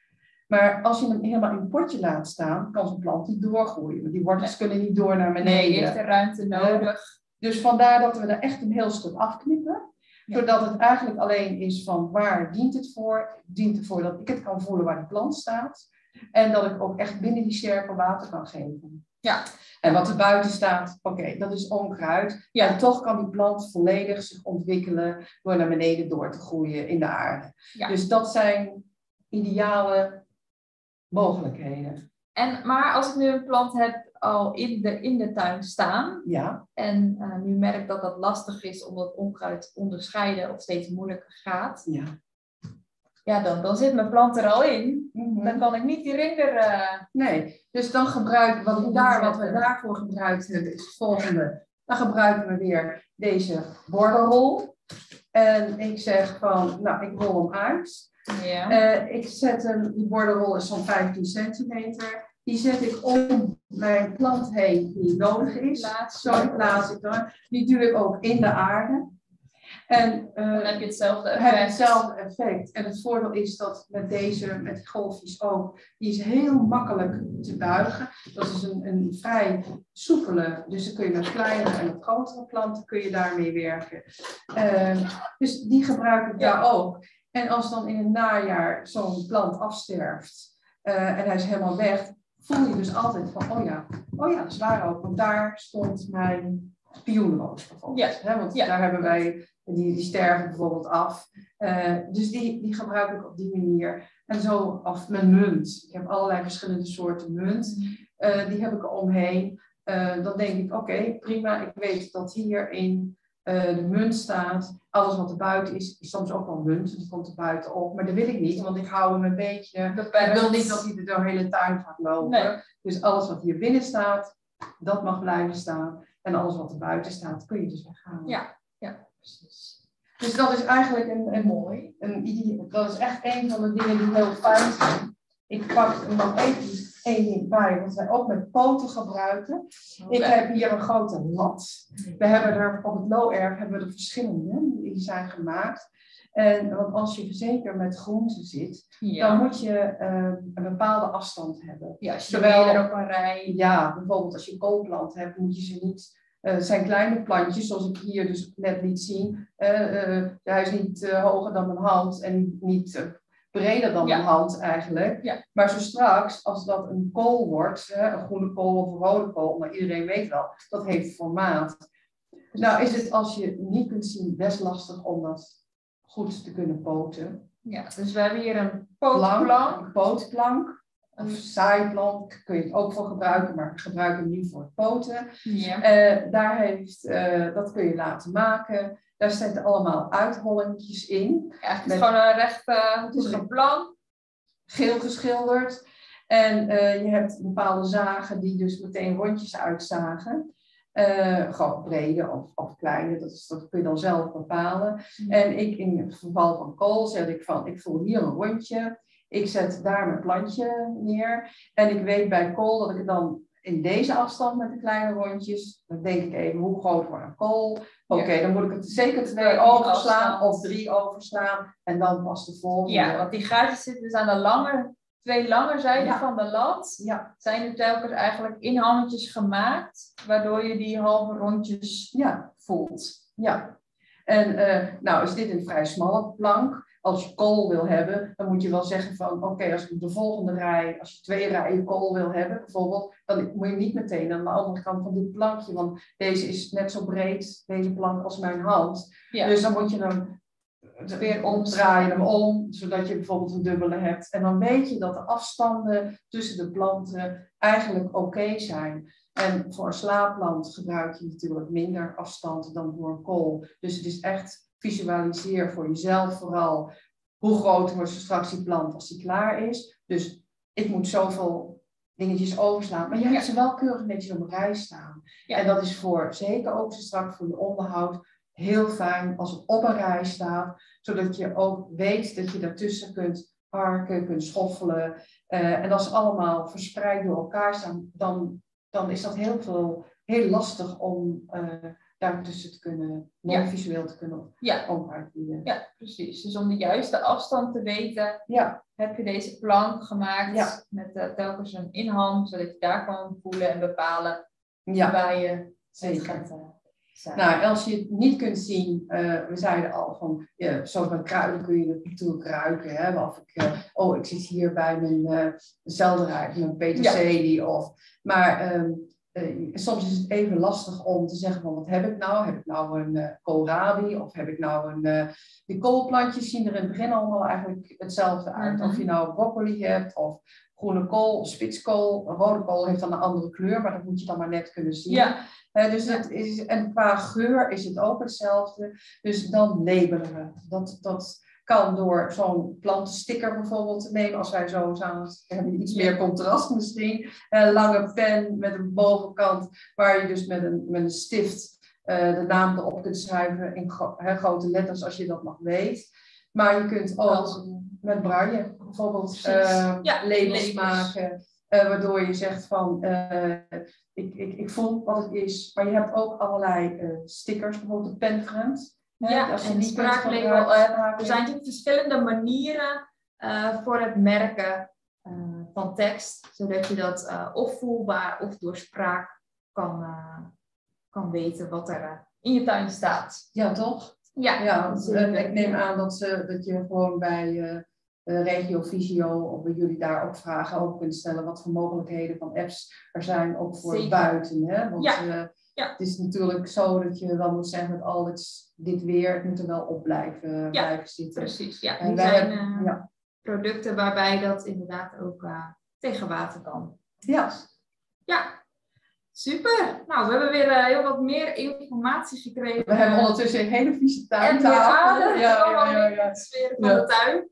Maar als je hem helemaal in een potje laat staan, kan zo'n plant niet doorgroeien. Want die wortels kunnen niet door naar beneden. Nee, je heeft de ruimte nodig. Dus vandaar dat we er echt een heel stuk afknippen. Ja. Zodat het eigenlijk alleen is van waar dient het voor? Dient ervoor dat ik het kan voelen waar de plant staat. En dat ik ook echt binnen die cirkel water kan geven. Ja. En wat er buiten staat, oké, dat is onkruid. Ja. En toch kan die plant volledig zich ontwikkelen door naar beneden door te groeien in de aarde. Ja. Dus dat zijn ideale mogelijkheden. En, maar als ik nu een plant heb al in de, in de tuin staan, Ja, en eh, nu merk dat dat lastig is om dat onkruid onderscheiden of steeds moeilijker gaat, ja. ja, dan, dan zit mijn plant er al in. Mhm. Dan kan ik niet die ring er. eh, Nee, dus dan gebruiken wat, we daar, wat we daarvoor gebruikt hebben is het volgende. Dan gebruiken we weer deze borderrol. En ik zeg van, nou, ik rol hem uit. ja. Eh, ik zet hem, die borderrol is zo'n 15 centimeter. Die zet ik om mijn plant heen die nodig is. Plaats. Zo plaats ik dan. Die duw ik ook in de aarde. En eh, dan heb je hetzelfde heb effect. hetzelfde effect. En het voordeel is dat met deze, met golfjes ook, die is heel makkelijk te buigen. Dat is een, een vrij soepele, dus dan kun je met kleinere en met grotere planten kun je daarmee werken. Eh, dus die gebruik ik Ja. daar ook. En als dan in het najaar zo'n plant afsterft eh, en hij is helemaal weg, voel je dus altijd van, oh ja, oh ja, dat is waar ook, want daar stond mijn spioenroos bijvoorbeeld. Hè, want Ja. daar hebben wij, die, die sterven bijvoorbeeld af. Eh, dus die, die gebruik ik op die manier. En zo, of mijn munt. Ik heb allerlei verschillende soorten munt. Eh, die heb ik omheen. Eh, dan denk ik, oké, prima. Ik weet dat hierin de munt staat. Alles wat er buiten is, is soms ook wel munt. Die komt er buiten op. Maar dat wil ik niet, want ik hou hem een beetje... Ik wil niet dat hij er door de hele tuin gaat lopen. Nee. Dus alles wat hier binnen staat, dat mag blijven staan. En alles wat er buiten staat, kun je dus weghalen. Ja. Precies. Dus dat is eigenlijk een, een Mooi. een idee. Dat is echt een van de dingen die heel fijn zijn. Ik pak er nog even één ding bij, wat wij ook met poten gebruiken. Ik heb hier een grote lat. We hebben er op het low air hebben we er verschillende die zijn gemaakt. En want als je zeker met groenten zit, dan moet je eh, een bepaalde afstand hebben. ja, als je Terwijl- op een rij. Ja, bijvoorbeeld als je een koolplant hebt, moet je ze niet. Het zijn kleine plantjes, zoals ik hier dus net liet zien. Eh, eh, hij is niet hoger dan mijn hand en niet breder dan Ja. mijn hand eigenlijk. Ja. Maar zo straks, als dat een kool wordt, hè, een groene kool of een rode kool, maar iedereen weet wel, dat heeft formaat. Nou is het als je niet kunt zien best lastig om dat goed te kunnen poten. Ja, dus we hebben hier een Plank, pootplank. een pootplank. Of zaaiplank kun je het ook voor gebruiken, maar ik gebruik hem nu voor poten. Ja. Eh, daar heeft, eh, dat kun je laten maken. Daar zitten allemaal uitholletjes in, Ja, het is gewoon een recht uh, een- plan. geel geschilderd. En eh, je hebt bepaalde zagen die dus meteen rondjes uitzagen. Gewoon brede of, of kleine, dat, is, dat kun je dan zelf bepalen. En ik, in het geval van kool, zeg ik van, ik voel hier een rondje. Ik zet daar mijn plantje neer. En ik weet bij kool dat ik dan in deze afstand met de kleine rondjes, dan denk ik even, hoe groot wordt een kool? Oké, dan moet ik het zeker twee overslaan of drie overslaan. En dan pas de volgende. Ja, want die gaatjes zitten dus aan de lange, twee lange zijden Ja. van de lat. Ja, Zijn er telkens eigenlijk in handjes gemaakt, waardoor je die halve rondjes ja, voelt. ja. En eh, nou is dit een vrij smalle plank. Als je kool wil hebben, dan moet je wel zeggen van oké, als ik de volgende rij, als je twee rijen kool wil hebben bijvoorbeeld, dan moet je niet meteen aan de andere kant van dit plankje, want deze is net zo breed, deze plank, als mijn hand. Ja. Dus dan moet je hem weer omdraaien, hem om, zodat je bijvoorbeeld een dubbele hebt. En dan weet je dat de afstanden tussen de planten eigenlijk oké zijn. En voor een slaapplant gebruik je natuurlijk minder afstand dan voor een kool. Dus het is echt visualiseer voor jezelf vooral hoe groot wordt straks die plant als die klaar is. Dus ik moet zoveel dingetjes overslaan. Maar je hebt Ja. ze wel keurig netjes op een rij staan. Ja. En dat is voor, zeker ook zo straks voor je onderhoud, heel fijn als het op een rij staat, zodat je ook weet dat je daartussen kunt harken, kunt schoffelen. Uh, en als ze allemaal verspreid door elkaar staan, dan, dan is dat heel, veel, heel lastig om uh, daartussen te kunnen, mooi visueel te kunnen ja. Ja, precies. Dus om de juiste afstand te weten, ja. heb je deze plank gemaakt met uh, telkens een inham, zodat je daar kan voelen en bepalen ja. waar je Zeker. gaat zijn. Nou, als je het niet kunt zien, uh, we zeiden al van, ja, zoals bij kruiden kun je het natuurlijk ruiken. Hè? Of ik, oh, ik zit hier bij mijn uh, selderij, mijn peterselie. Of, maar um, soms is het even lastig om te zeggen van, wat heb ik nou? Heb ik nou een koolrabi? Of heb ik nou een... die koolplantjes zien er in het begin allemaal eigenlijk hetzelfde uit. Mm-hmm. Of je nou broccoli hebt, of groene kool, spitskool. Rode kool heeft dan een andere kleur, maar dat moet je dan maar net kunnen zien. Ja. Uh, dus het is, en qua geur is het ook hetzelfde. Dus dan labelen we. Dat, dat kan door zo'n plantensticker bijvoorbeeld te nemen. Als wij zo samen hebben, iets meer contrast misschien. Een lange pen met een bovenkant waar je dus met een, met een stift uh, de naam erop kunt schrijven in gro he, grote letters als je dat nog weet. Maar je kunt ook met braille bijvoorbeeld uh, ja, labels maken. Uh, waardoor je zegt van, uh, ik, ik, ik voel wat het is. Maar je hebt ook allerlei stickers, bijvoorbeeld een penfriend. Ja, als je en spraaklabel. er zijn natuurlijk verschillende manieren voor het merken van tekst. Zodat je dat of voelbaar of door spraak kan, kan weten wat er in je tuin staat. Ja, toch? Ja, ja ik neem aan dat, ze, dat je gewoon bij uh, regio Visio, of bij jullie daar ook vragen over kunt stellen wat voor mogelijkheden van apps er zijn, ook voor Zeker. buiten. Hè? Want Ja. Uh, Ja. het is natuurlijk zo dat je wel moet zeggen met al dit, dit weer, het moet er wel op blijven, blijven zitten. Precies. Ja, En wij zijn eh, ja. producten waarbij dat inderdaad ook eh, tegen water kan. Ja. Ja, super. Nou, we hebben weer eh, heel wat meer informatie gekregen. We hebben ondertussen een hele vieze tuintafel. aarde, Ja, ja, allemaal ja, in de sfeer van de tuin.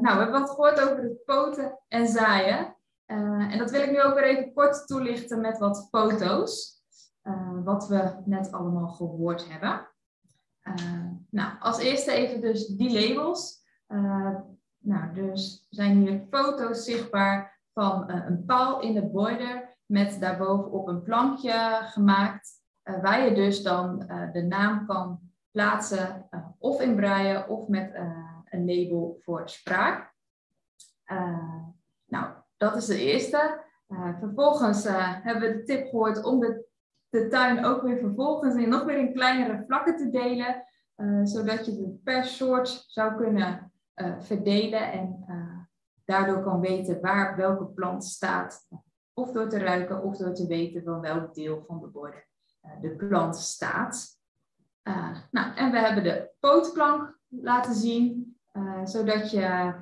Nou, we hebben wat gehoord over het poten en zaaien. En dat wil ik nu ook weer even kort toelichten met wat foto's. Eh, wat we net allemaal gehoord hebben. Eh, nou, als eerste even dus die labels. Eh, nou, dus zijn hier foto's zichtbaar van een paal in de border met daarbovenop een plankje gemaakt. waar je dus dan de naam kan plaatsen, of in braille of met een label voor spraak. Nou, dat is de eerste. Vervolgens hebben we de tip gehoord om de, de tuin ook weer vervolgens in nog weer in kleinere vlakken te delen. eh, zodat je het per soort zou kunnen eh, verdelen en eh, daardoor kan weten waar welke plant staat. Of door te ruiken of door te weten van welk deel van de borden de plant staat. Nou, en we hebben de pootplank laten zien, zodat je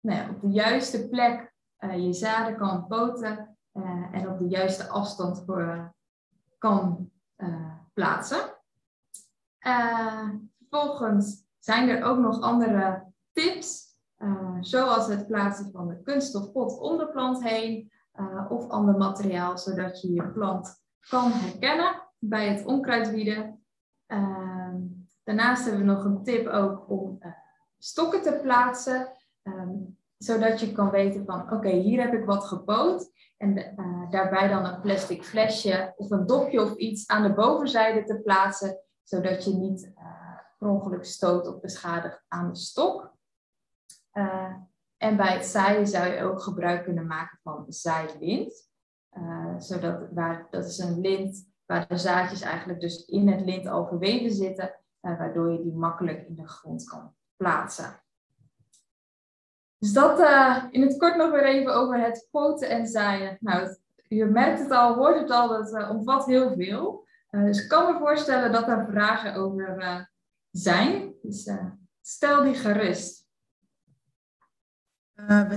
nou ja, op de juiste plek je zaden kan poten eh, en op de juiste afstand voor, kan eh, plaatsen. Eh, vervolgens zijn er ook nog andere tips, eh, zoals het plaatsen van de kunststofpot om de plant heen eh, of ander materiaal, zodat je je plant kan herkennen bij het onkruidwieden. Daarnaast hebben we nog een tip ook om eh, stokken te plaatsen, zodat je kan weten van oké, hier heb ik wat gepoot. En eh, daarbij dan een plastic flesje of een dopje of iets aan de bovenzijde te plaatsen, zodat je niet eh, per ongeluk stoot of beschadigt aan de stok. Eh, en bij het zaaien zou je ook gebruik kunnen maken van zaailint. Eh, zodat, waar, dat is een lint waar de zaadjes eigenlijk dus in het lint al verweven zitten, waardoor je die makkelijk in de grond kan plaatsen. Dus dat eh, in het kort nog weer even over het poten en zaaien. Nou, je merkt het al, hoort het al, dat eh, omvat heel veel. Eh, dus ik kan me voorstellen dat er vragen over zijn. Dus stel die gerust.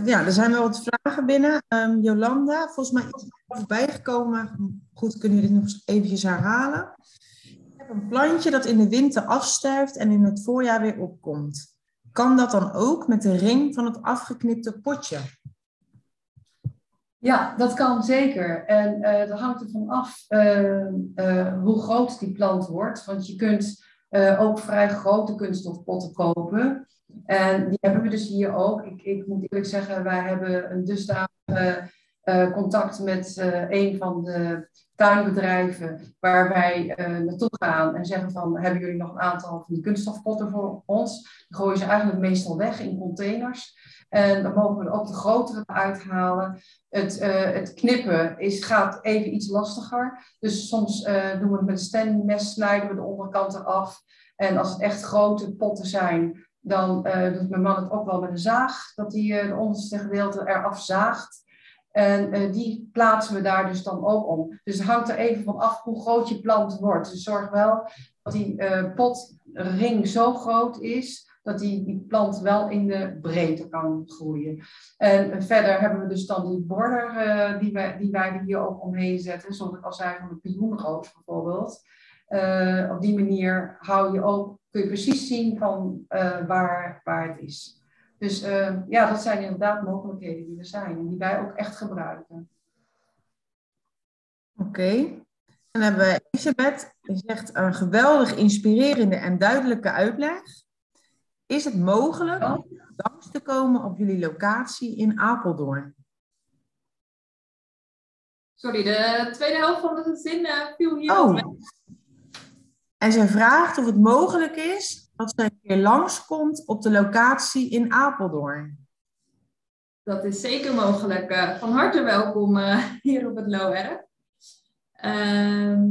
Ja, er zijn wel wat vragen binnen. Ehm, Jolanda, volgens mij is er voorbij gekomen, goed, kunnen jullie dit nog eventjes herhalen? Ik heb een plantje dat in de winter afsterft en in het voorjaar weer opkomt. Kan dat dan ook met de ring van het afgeknipte potje? Ja, dat kan zeker. En uh, dat hangt ervan af uh, hoe groot die plant wordt. Want je kunt ook vrij grote kunststofpotten kopen. En die hebben we dus hier ook. Ik, ik moet eerlijk zeggen, wij hebben een dusdanig contact met een van de tuinbedrijven waar wij naartoe gaan en zeggen van hebben jullie nog een aantal van die kunststofpotten voor ons? Die gooien ze eigenlijk meestal weg in containers. En dan mogen we ook de grotere uithalen. Het, uh, het knippen is, gaat even iets lastiger. Dus soms uh, doen we het met een standmes, snijden we de onderkant eraf. En als het echt grote potten zijn, dan doet mijn man het ook wel met een zaag. Dat hij de onderste gedeelte eraf zaagt. En die plaatsen we daar dus dan ook om. Dus het hangt er even van af hoe groot je plant wordt. Dus zorg wel dat die potring zo groot is dat die, die plant wel in de breedte kan groeien. En verder hebben we dus dan die border uh, die, wij, die hier ook omheen zetten, zoals ik al zei van de pioenroos bijvoorbeeld. Op die manier hou je ook, kun je precies zien van waar, waar het is. Dus ja, dat zijn inderdaad mogelijkheden die er zijn en die wij ook echt gebruiken. Oké. Okay. Dan hebben we Elisabeth, die zegt een geweldig inspirerende en duidelijke uitleg. Is het mogelijk om langs te komen op jullie locatie in Apeldoorn? Sorry, de tweede helft van de zin uh, viel hier oh. En zij vraagt of het mogelijk is dat zij keer langskomt op de locatie in Apeldoorn. Dat is zeker mogelijk. Uh, van harte welkom uh, hier op het Loer. Ehm,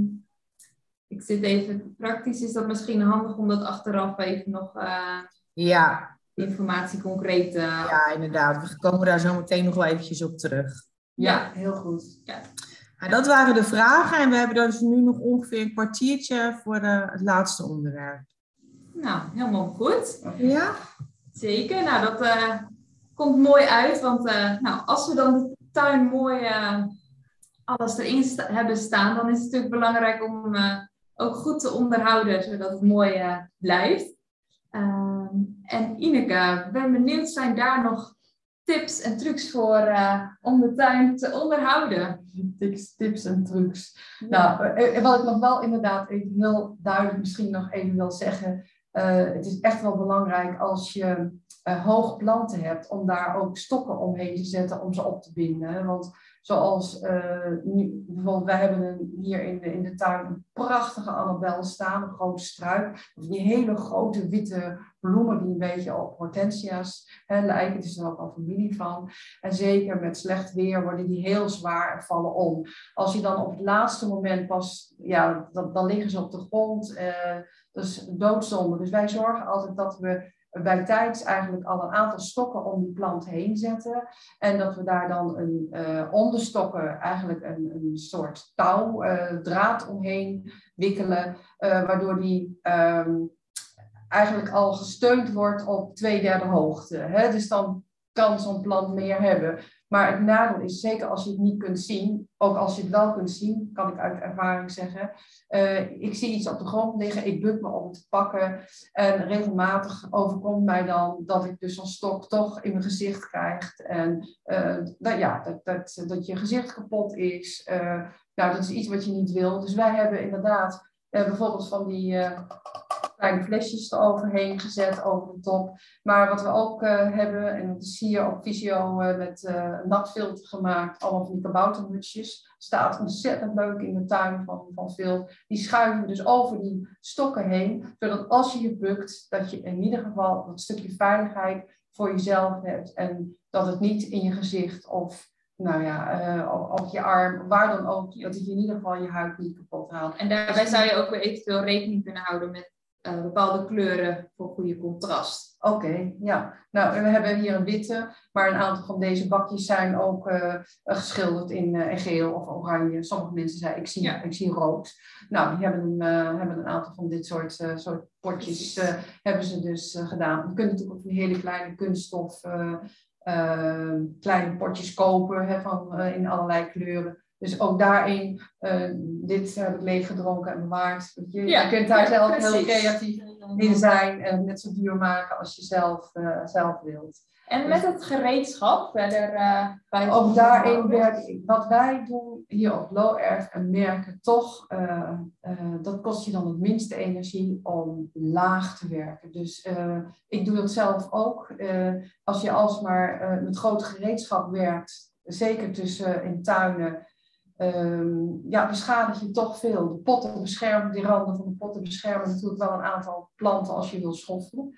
ik zit even, praktisch is dat misschien handig om dat achteraf even nog ja. Informatie concreet. Uh... Ja, inderdaad. We komen daar zo meteen nog wel eventjes op terug. Ja, heel goed. Ja. Nou, dat waren de vragen en we hebben dus nu nog ongeveer een kwartiertje voor de, het laatste onderwerp. Nou, helemaal goed. Ja? Zeker. Nou, dat uh, komt mooi uit, want uh, nou, als we dan de tuin mooi alles erin sta hebben staan, dan is het natuurlijk belangrijk om ook goed te onderhouden, zodat het mooi blijft. Ehm, en Ineke, ben benieuwd, zijn daar nog tips en trucs voor uh, om de tuin te onderhouden? Tips, tips en trucs. Nou, eh, eh, wat ik nog wel inderdaad even heel duidelijk misschien nog even wil zeggen. Het is echt wel belangrijk als je hoog planten hebt, om daar ook stokken omheen te zetten om ze op te binden. Want Zoals uh, nu, bijvoorbeeld, wij hebben een, hier in de, in de tuin een prachtige Annabel staan, een grote struik. Die hele grote witte bloemen die een beetje op hortensia's hè, lijken. Het is er ook al familie van. En zeker met slecht weer worden die heel zwaar en vallen om. Als je dan op het laatste moment pas, ja, dan, liggen ze op de grond. Uh, dat is doodzonde. Dus wij zorgen altijd dat we bij tijds eigenlijk al een aantal stokken om die plant heen zetten. En dat we daar dan een, uh, om de stokken eigenlijk een, een soort touw, uh, draad omheen wikkelen. Uh, waardoor die um, eigenlijk al gesteund wordt op twee derde hoogte. Hè? Dus dan kan zo'n plant meer hebben. Maar het nadeel is, zeker als je het niet kunt zien, ook als je het wel kunt zien, kan ik uit ervaring zeggen. Uh, ik zie iets op de grond liggen, ik buk me om het te pakken. En regelmatig overkomt mij dan dat ik dus een stok toch in mijn gezicht krijg. En uh, dat, ja, dat, dat, dat je gezicht kapot is. Nou, dat is iets wat je niet wil. Dus wij hebben inderdaad bijvoorbeeld van die kleine flesjes eroverheen gezet, over de top. Maar wat we ook uh, hebben, en dat is hier op Visio uh, met uh, natfilter gemaakt, allemaal van die kaboutermutsjes. Staat ontzettend leuk in de tuin van, van Phil. Die schuiven we dus over die stokken heen, zodat als je je bukt, dat je in ieder geval dat stukje veiligheid voor jezelf hebt. En dat het niet in je gezicht of nou ja, uh, op, je arm, waar dan ook, dat het in ieder geval je huid niet kapot haalt. En daarbij zou je ook weer eventueel rekening kunnen houden met uh, bepaalde kleuren voor goede contrast. Oké, ja. Nou, we hebben hier een witte, maar een aantal van deze bakjes zijn ook uh, geschilderd in, uh, geel of oranje. Sommige mensen zeiden, ik zie, ik zie rood. Nou, die hebben, hebben een aantal van dit soort, soort potjes hebben ze dus gedaan. Je kunt natuurlijk ook een hele kleine kunststof, kleine potjes kopen hè, van, in allerlei kleuren. Dus ook daarin, uh, dit heb ik leeg gedronken en bewaard. Je, ja, je kunt daar zelf heel creatief er zijn en net zo duur maken als je zelf, uh, zelf wilt. En met het gereedschap verder uh, bij Ook daarin werk ik. Wat wij doen hier op Low Earth en merken toch, uh, uh, dat kost je dan het minste energie om laag te werken. Dus ik doe dat zelf ook. als je alsmaar met groot gereedschap werkt, zeker tussen in tuinen, um, ja, beschadig je toch veel. De potten beschermen, die randen van de potten beschermen natuurlijk wel een aantal planten als je wil schoffelen.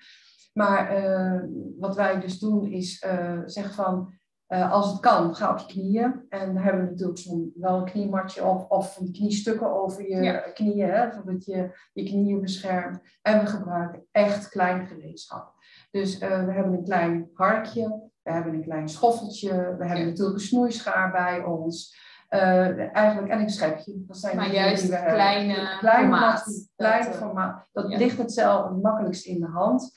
Maar uh, wat wij dus doen is uh, zeggen van, uh, als het kan, ga op je knieën. En dan hebben we natuurlijk zo'n wel een kniematje of, of van kniestukken over je ja. knieën, hè, zodat je je knieën beschermt. En we gebruiken echt klein gereedschap. Dus we hebben een klein harkje, we hebben een klein schoffeltje, we hebben natuurlijk een snoeischaar bij ons. Uh, eigenlijk en een schepje. Dat zijn maar juist die we kleine, hebben. kleine formaat. Klein formaat. Dat ja. ligt het zelf het makkelijkst in de hand.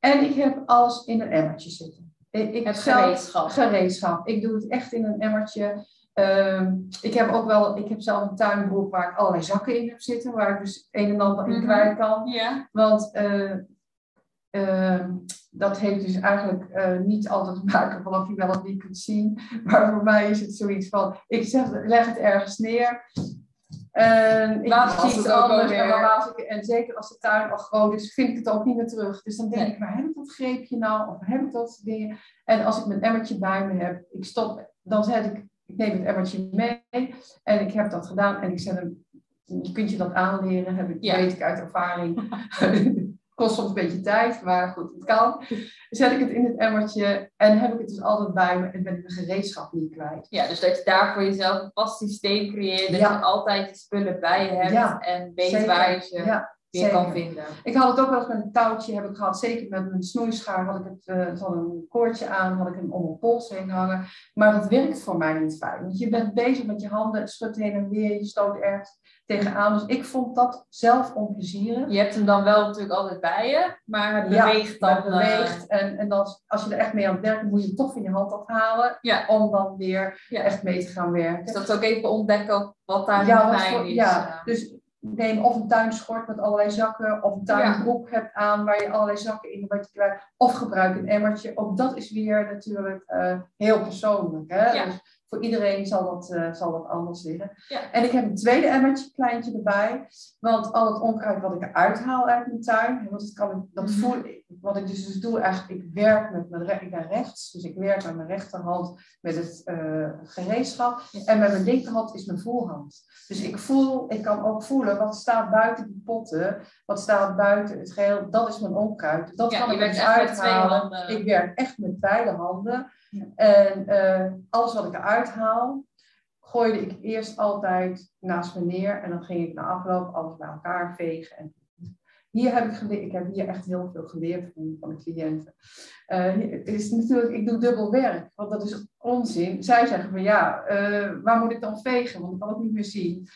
En ik heb alles in een emmertje zitten. Ik, ik het gereedschap. Gereedschap. Ik doe het echt in een emmertje. Uh, ik heb ook wel, ik heb zelf een tuinbroek waar ik allerlei zakken in heb zitten, waar ik dus een en ander in mhm. kwijt kan. Want uh, uh, dat heeft dus eigenlijk uh, niet altijd te maken van of je wel of niet kunt zien. Maar voor mij is het zoiets van, ik zeg, leg het ergens neer. En ik zie het anders en, ik, en zeker als de tuin al groot is, vind ik het ook niet meer terug. Dus dan denk ik, waar heb ik dat greepje nou? Of heb ik dat dingen? En als ik mijn emmertje bij me heb, ik stop, dan zet ik, ik neem het emmertje mee. En ik heb dat gedaan en ik zet hem, je kunt je dat aanleren, heb ik, ja. weet ik uit ervaring. kost soms een beetje tijd, maar goed, het kan. Zet ik het in het emmertje en heb ik het dus altijd bij me en ben ik mijn gereedschap niet kwijt. Ja, dus dat je daar voor jezelf een vast systeem creëert, dat je altijd je spullen bij je hebt en weet waar je ze ja, weer kan vinden. Ik had het ook wel eens met een touwtje, heb ik gehad, zeker met mijn snoeischaar had ik het, uh, had een koordje aan, had ik hem om mijn pols heen hangen. Maar dat werkt voor mij niet fijn, want je bent bezig met je handen, het schudt heen en weer, je stoot ergens tegenaan. Dus ik vond dat zelf onplezierig. Je hebt hem dan wel natuurlijk altijd bij je, maar het beweegt dan. Het beweegt. Uh... En, en dan, als je er echt mee aan het werken moet je hem toch van je hand afhalen. Ja. Om dan weer echt mee te gaan werken. Dus dat ook even ontdekken wat daar ja, fijn is. Ja, dus neem of een tuinschort met allerlei zakken, of een tuinbroek hebt aan waar je allerlei zakken in wat je kwijt, of gebruik een emmertje. Ook dat is weer natuurlijk uh, heel persoonlijk. Hè? Ja. Dus voor iedereen zal dat, uh, zal dat anders liggen. Ja. En ik heb een tweede emmertje, kleintje erbij. Want al het onkruid wat ik eruit haal uit mijn tuin, want dat, kan ik, dat voel ik, wat ik dus, dus doe, eigenlijk, ik werk met mijn ik ben rechts, dus ik werk met mijn rechterhand met het uh, gereedschap. En met mijn linkerhand is mijn voorhand. Dus ik voel, ik kan ook voelen wat staat buiten die potten, wat staat buiten het geheel, dat is mijn onkruid. Dat ja, kan ik dus uithalen. Ik werk echt met beide handen. En uh, alles wat ik eruit haal, gooide ik eerst altijd naast me neer. En dan ging ik na afloop alles bij elkaar vegen. En hier heb ik ik heb hier echt heel veel geleerd van, van de cliënten. Uh, het is natuurlijk, ik doe dubbel werk, want dat is onzin. Zij zeggen van ja, uh, waar moet ik dan vegen? Want ik kan het niet meer zien.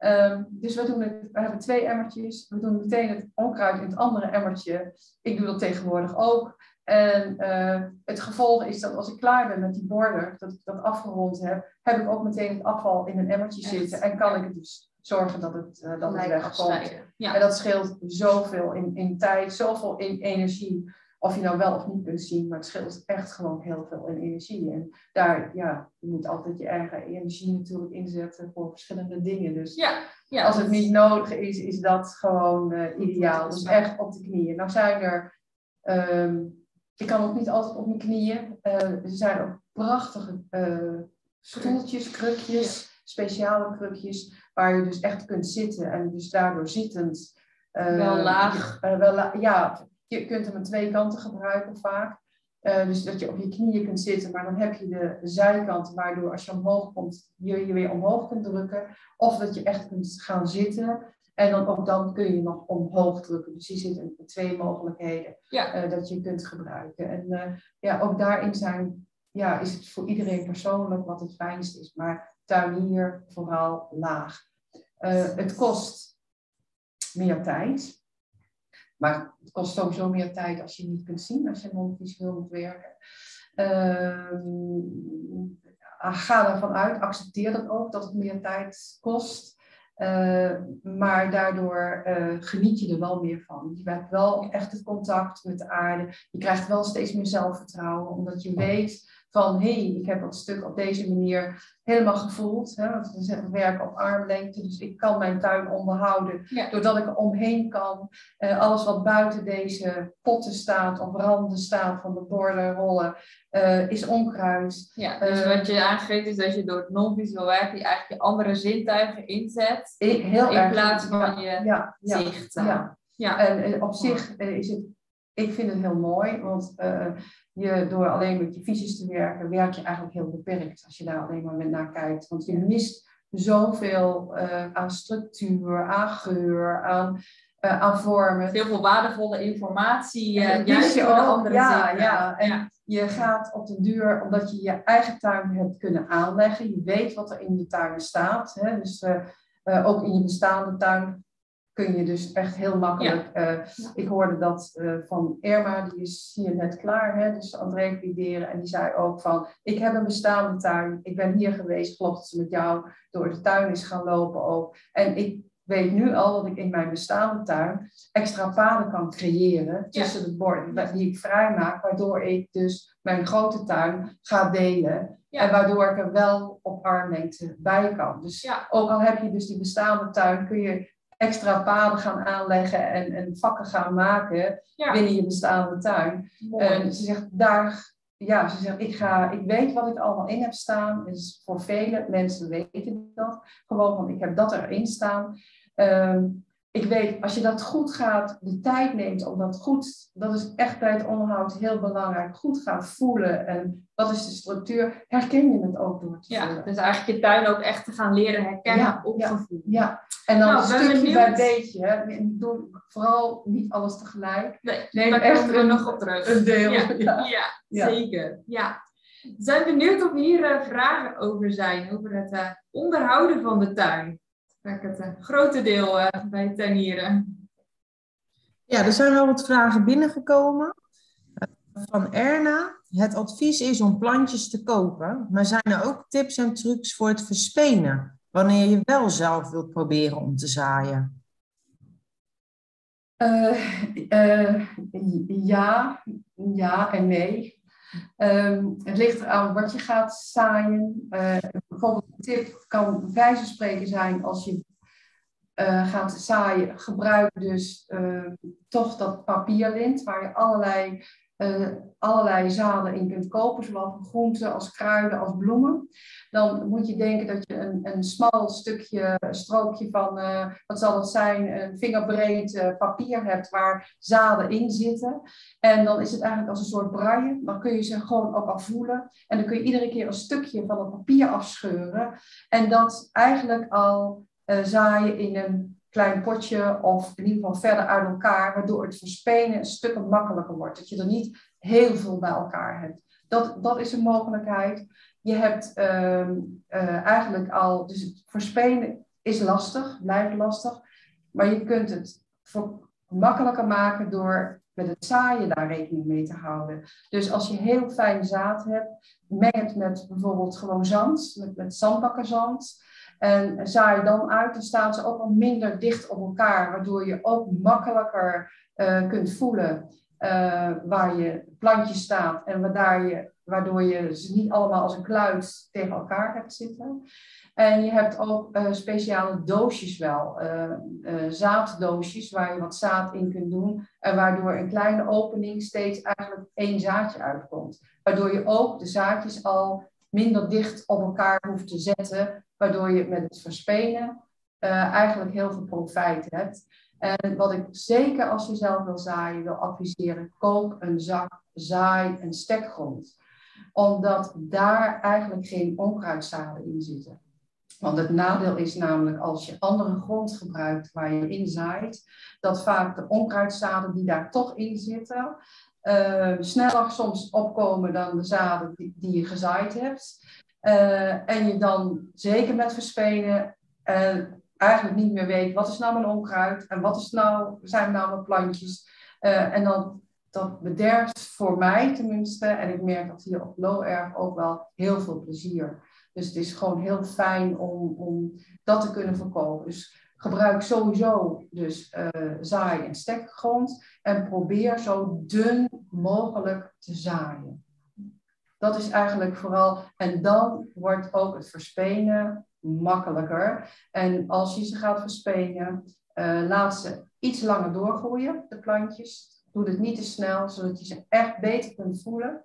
Um, dus we, doen het, we hebben twee emmertjes. We doen meteen het onkruid in het andere emmertje. Ik doe dat tegenwoordig ook. En uh, het gevolg is dat als ik klaar ben met die border, dat ik dat afgerond heb, heb ik ook meteen het afval in een emmertje Echt? zitten. En kan ik het dus zorgen dat het, uh, dat het wegkomt. Ja. En dat scheelt zoveel in, in tijd, zoveel in energie. Of je nou wel of niet kunt zien, maar het scheelt echt gewoon heel veel in energie. En daar, ja, je moet altijd je eigen energie natuurlijk inzetten voor verschillende dingen. Dus ja, ja, als het niet nodig is, is dat gewoon uh, ideaal. Dus echt op de knieën. Nou zijn er um, ik kan ook niet altijd op mijn knieën. Uh, er zijn ook prachtige uh, stoeltjes, krukjes, speciale krukjes, waar je dus echt kunt zitten en dus daardoor zittend. Uh, wel laag. wel la ja, je kunt hem aan twee kanten gebruiken vaak. dus dat je op je knieën kunt zitten, maar dan heb je de zijkant, waardoor als je omhoog komt, je je weer omhoog kunt drukken. Of dat je echt kunt gaan zitten en dan, ook dan kun je nog omhoog drukken. Dus hier zitten twee mogelijkheden ja. uh, dat je kunt gebruiken. En uh, ja, ook daarin zijn, ja, is het voor iedereen persoonlijk wat het fijnst is. Maar tuinier vooral laag. Uh, het kost meer tijd. Maar het kost sowieso meer tijd als je niet kunt zien, als je non-visueel moet werken. Ehm, ga ervan uit, accepteer dat ook, dat het meer tijd kost. Uh, maar daardoor uh, geniet je er wel meer van. Je hebt wel echt het contact met de aarde. Je krijgt wel steeds meer zelfvertrouwen, omdat je weet van hé, hey, ik heb dat stuk op deze manier helemaal gevoeld. Hè? Want we zeggen werken op armlengte, dus ik kan mijn tuin onderhouden doordat ik er omheen kan. Uh, alles wat buiten deze potten staat of randen staat van de borden, rollen, uh, is onkruid. Ja, dus uh, wat je aangeeft is dat je door het non-visueel werk je eigenlijk je andere zintuigen inzet. Heel in erg, plaats van ja, je ja, zicht. Ja, ja. En op zich is het ik vind het heel mooi, want uh, je, door alleen met je visies te werken, werk je eigenlijk heel beperkt als je daar alleen maar met naar kijkt. Want je mist zoveel uh, aan structuur, aan geur, aan, uh, aan vormen. Heel veel waardevolle informatie. Uh, juist je ook, andere ja, ja, en ja. je gaat op de duur, omdat je je eigen tuin hebt kunnen aanleggen. Je weet wat er in je tuin staat. Hè? Dus ook in je bestaande tuin kun je dus echt heel makkelijk. Ja. Uh, ik hoorde dat uh, van Irma, die is hier net klaar, hè, dus aan het revalideren. En die zei ook van, ik heb een bestaande tuin. Ik ben hier geweest, klopt dat ze met jou door de tuin is gaan lopen ook. En ik weet nu al dat ik in mijn bestaande tuin extra paden kan creëren tussen ja. de borden die ik vrijmaak, waardoor ik dus mijn grote tuin ga delen. Ja. En waardoor ik er wel op armlengte bij kan. Dus ja. ook al heb je dus die bestaande tuin, kun je extra paden gaan aanleggen en, en vakken gaan maken binnen je bestaande tuin. En ze zegt, daar, ja, ze zegt, ik, ga, ik weet wat ik allemaal in heb staan. Dus voor vele mensen weten dat. Gewoon, want ik heb dat erin staan. Um, ik weet, als je dat goed gaat, de tijd neemt om dat goed, dat is echt bij het onderhoud heel belangrijk, goed gaan voelen en wat is de structuur, herken je het ook door te ja, voelen. Dus eigenlijk je tuin ook echt te gaan leren herkennen ja, op ja, gevoel. Ja, en dan Nou, stukje bij beetje. hè. Doe vooral niet alles tegelijk. Nee, Neem daar echt we een- nog op terug. Een deel. Ja, Ja. ja, zeker. Ja. Zijn benieuwd of hier eh, vragen over zijn, over het eh, onderhouden van de tuin. Vaak het eh, grote deel eh, bij tuinieren. Ja, er zijn wel wat vragen binnengekomen. Eh, Van Erna. Het advies is om plantjes te kopen, maar zijn er ook tips en trucs voor het verspenen? Wanneer je wel zelf wilt proberen om te zaaien. Eh, ja, ja en nee. Ehm, het ligt eraan wat je gaat zaaien. Eh, bijvoorbeeld een tip kan wijze spreken zijn als je eh, gaat zaaien, gebruik dus eh, toch dat papierlint waar je allerlei, eh, allerlei zaden in kunt kopen, zowel groenten als kruiden als bloemen. Dan moet je denken dat je een, een smal stukje, strookje van, eh, wat zal het zijn, een vingerbreed papier hebt waar zaden in zitten. En dan is het eigenlijk als een soort braille. Dan kun je ze gewoon ook al voelen. En dan kun je iedere keer een stukje van het papier afscheuren. En dat eigenlijk al eh, zaaien in een klein potje of in ieder geval verder uit elkaar, waardoor het verspenen een stuk makkelijker wordt. Dat je er niet heel veel bij elkaar hebt. Dat, dat is een mogelijkheid. Je hebt ehm, eh, eigenlijk al, dus het verspenen is lastig, blijft lastig, maar je kunt het voor, makkelijker maken door met het zaaien daar rekening mee te houden. Dus als je heel fijn zaad hebt, meng het met bijvoorbeeld gewoon zand, met, met zandbakkerzand. En zaai dan uit, dan staan ze ook al minder dicht op elkaar, waardoor je ook makkelijker eh, kunt voelen eh, waar je plantje staat en waardoor je, waardoor je ze niet allemaal als een kluit tegen elkaar hebt zitten. En je hebt ook eh, speciale doosjes wel, zaaddoosjes waar je wat zaad in kunt doen en waardoor een kleine opening steeds eigenlijk één zaadje uitkomt. Waardoor je ook de zaadjes al minder dicht op elkaar hoeft te zetten, waardoor je met het verspenen eh, eigenlijk heel veel profijt hebt. En wat ik zeker als je zelf wil zaaien wil adviseren, koop een zak zaai- en stekgrond. Omdat daar eigenlijk geen onkruidzaden in zitten. Want het nadeel is namelijk als je andere grond gebruikt waar je in zaait, dat vaak de onkruidzaden die daar toch in zitten, eh, sneller soms opkomen dan de zaden die je gezaaid hebt. Eh, en je dan zeker met verspenen eh, eigenlijk niet meer weet wat is nou mijn onkruid en wat is nou, zijn nou mijn plantjes. Eh, en dan dat bederft voor mij tenminste, en ik merk dat hier op Low Erg ook wel heel veel plezier. Dus het is gewoon heel fijn om, om dat te kunnen voorkomen. Dus gebruik sowieso dus uh, zaai- en stekgrond en probeer zo dun mogelijk te zaaien. Dat is eigenlijk vooral, en dan wordt ook het verspenen makkelijker. En als je ze gaat verspenen, uh, laat ze iets langer doorgroeien, de plantjes. Doe het niet te snel, zodat je ze echt beter kunt voelen.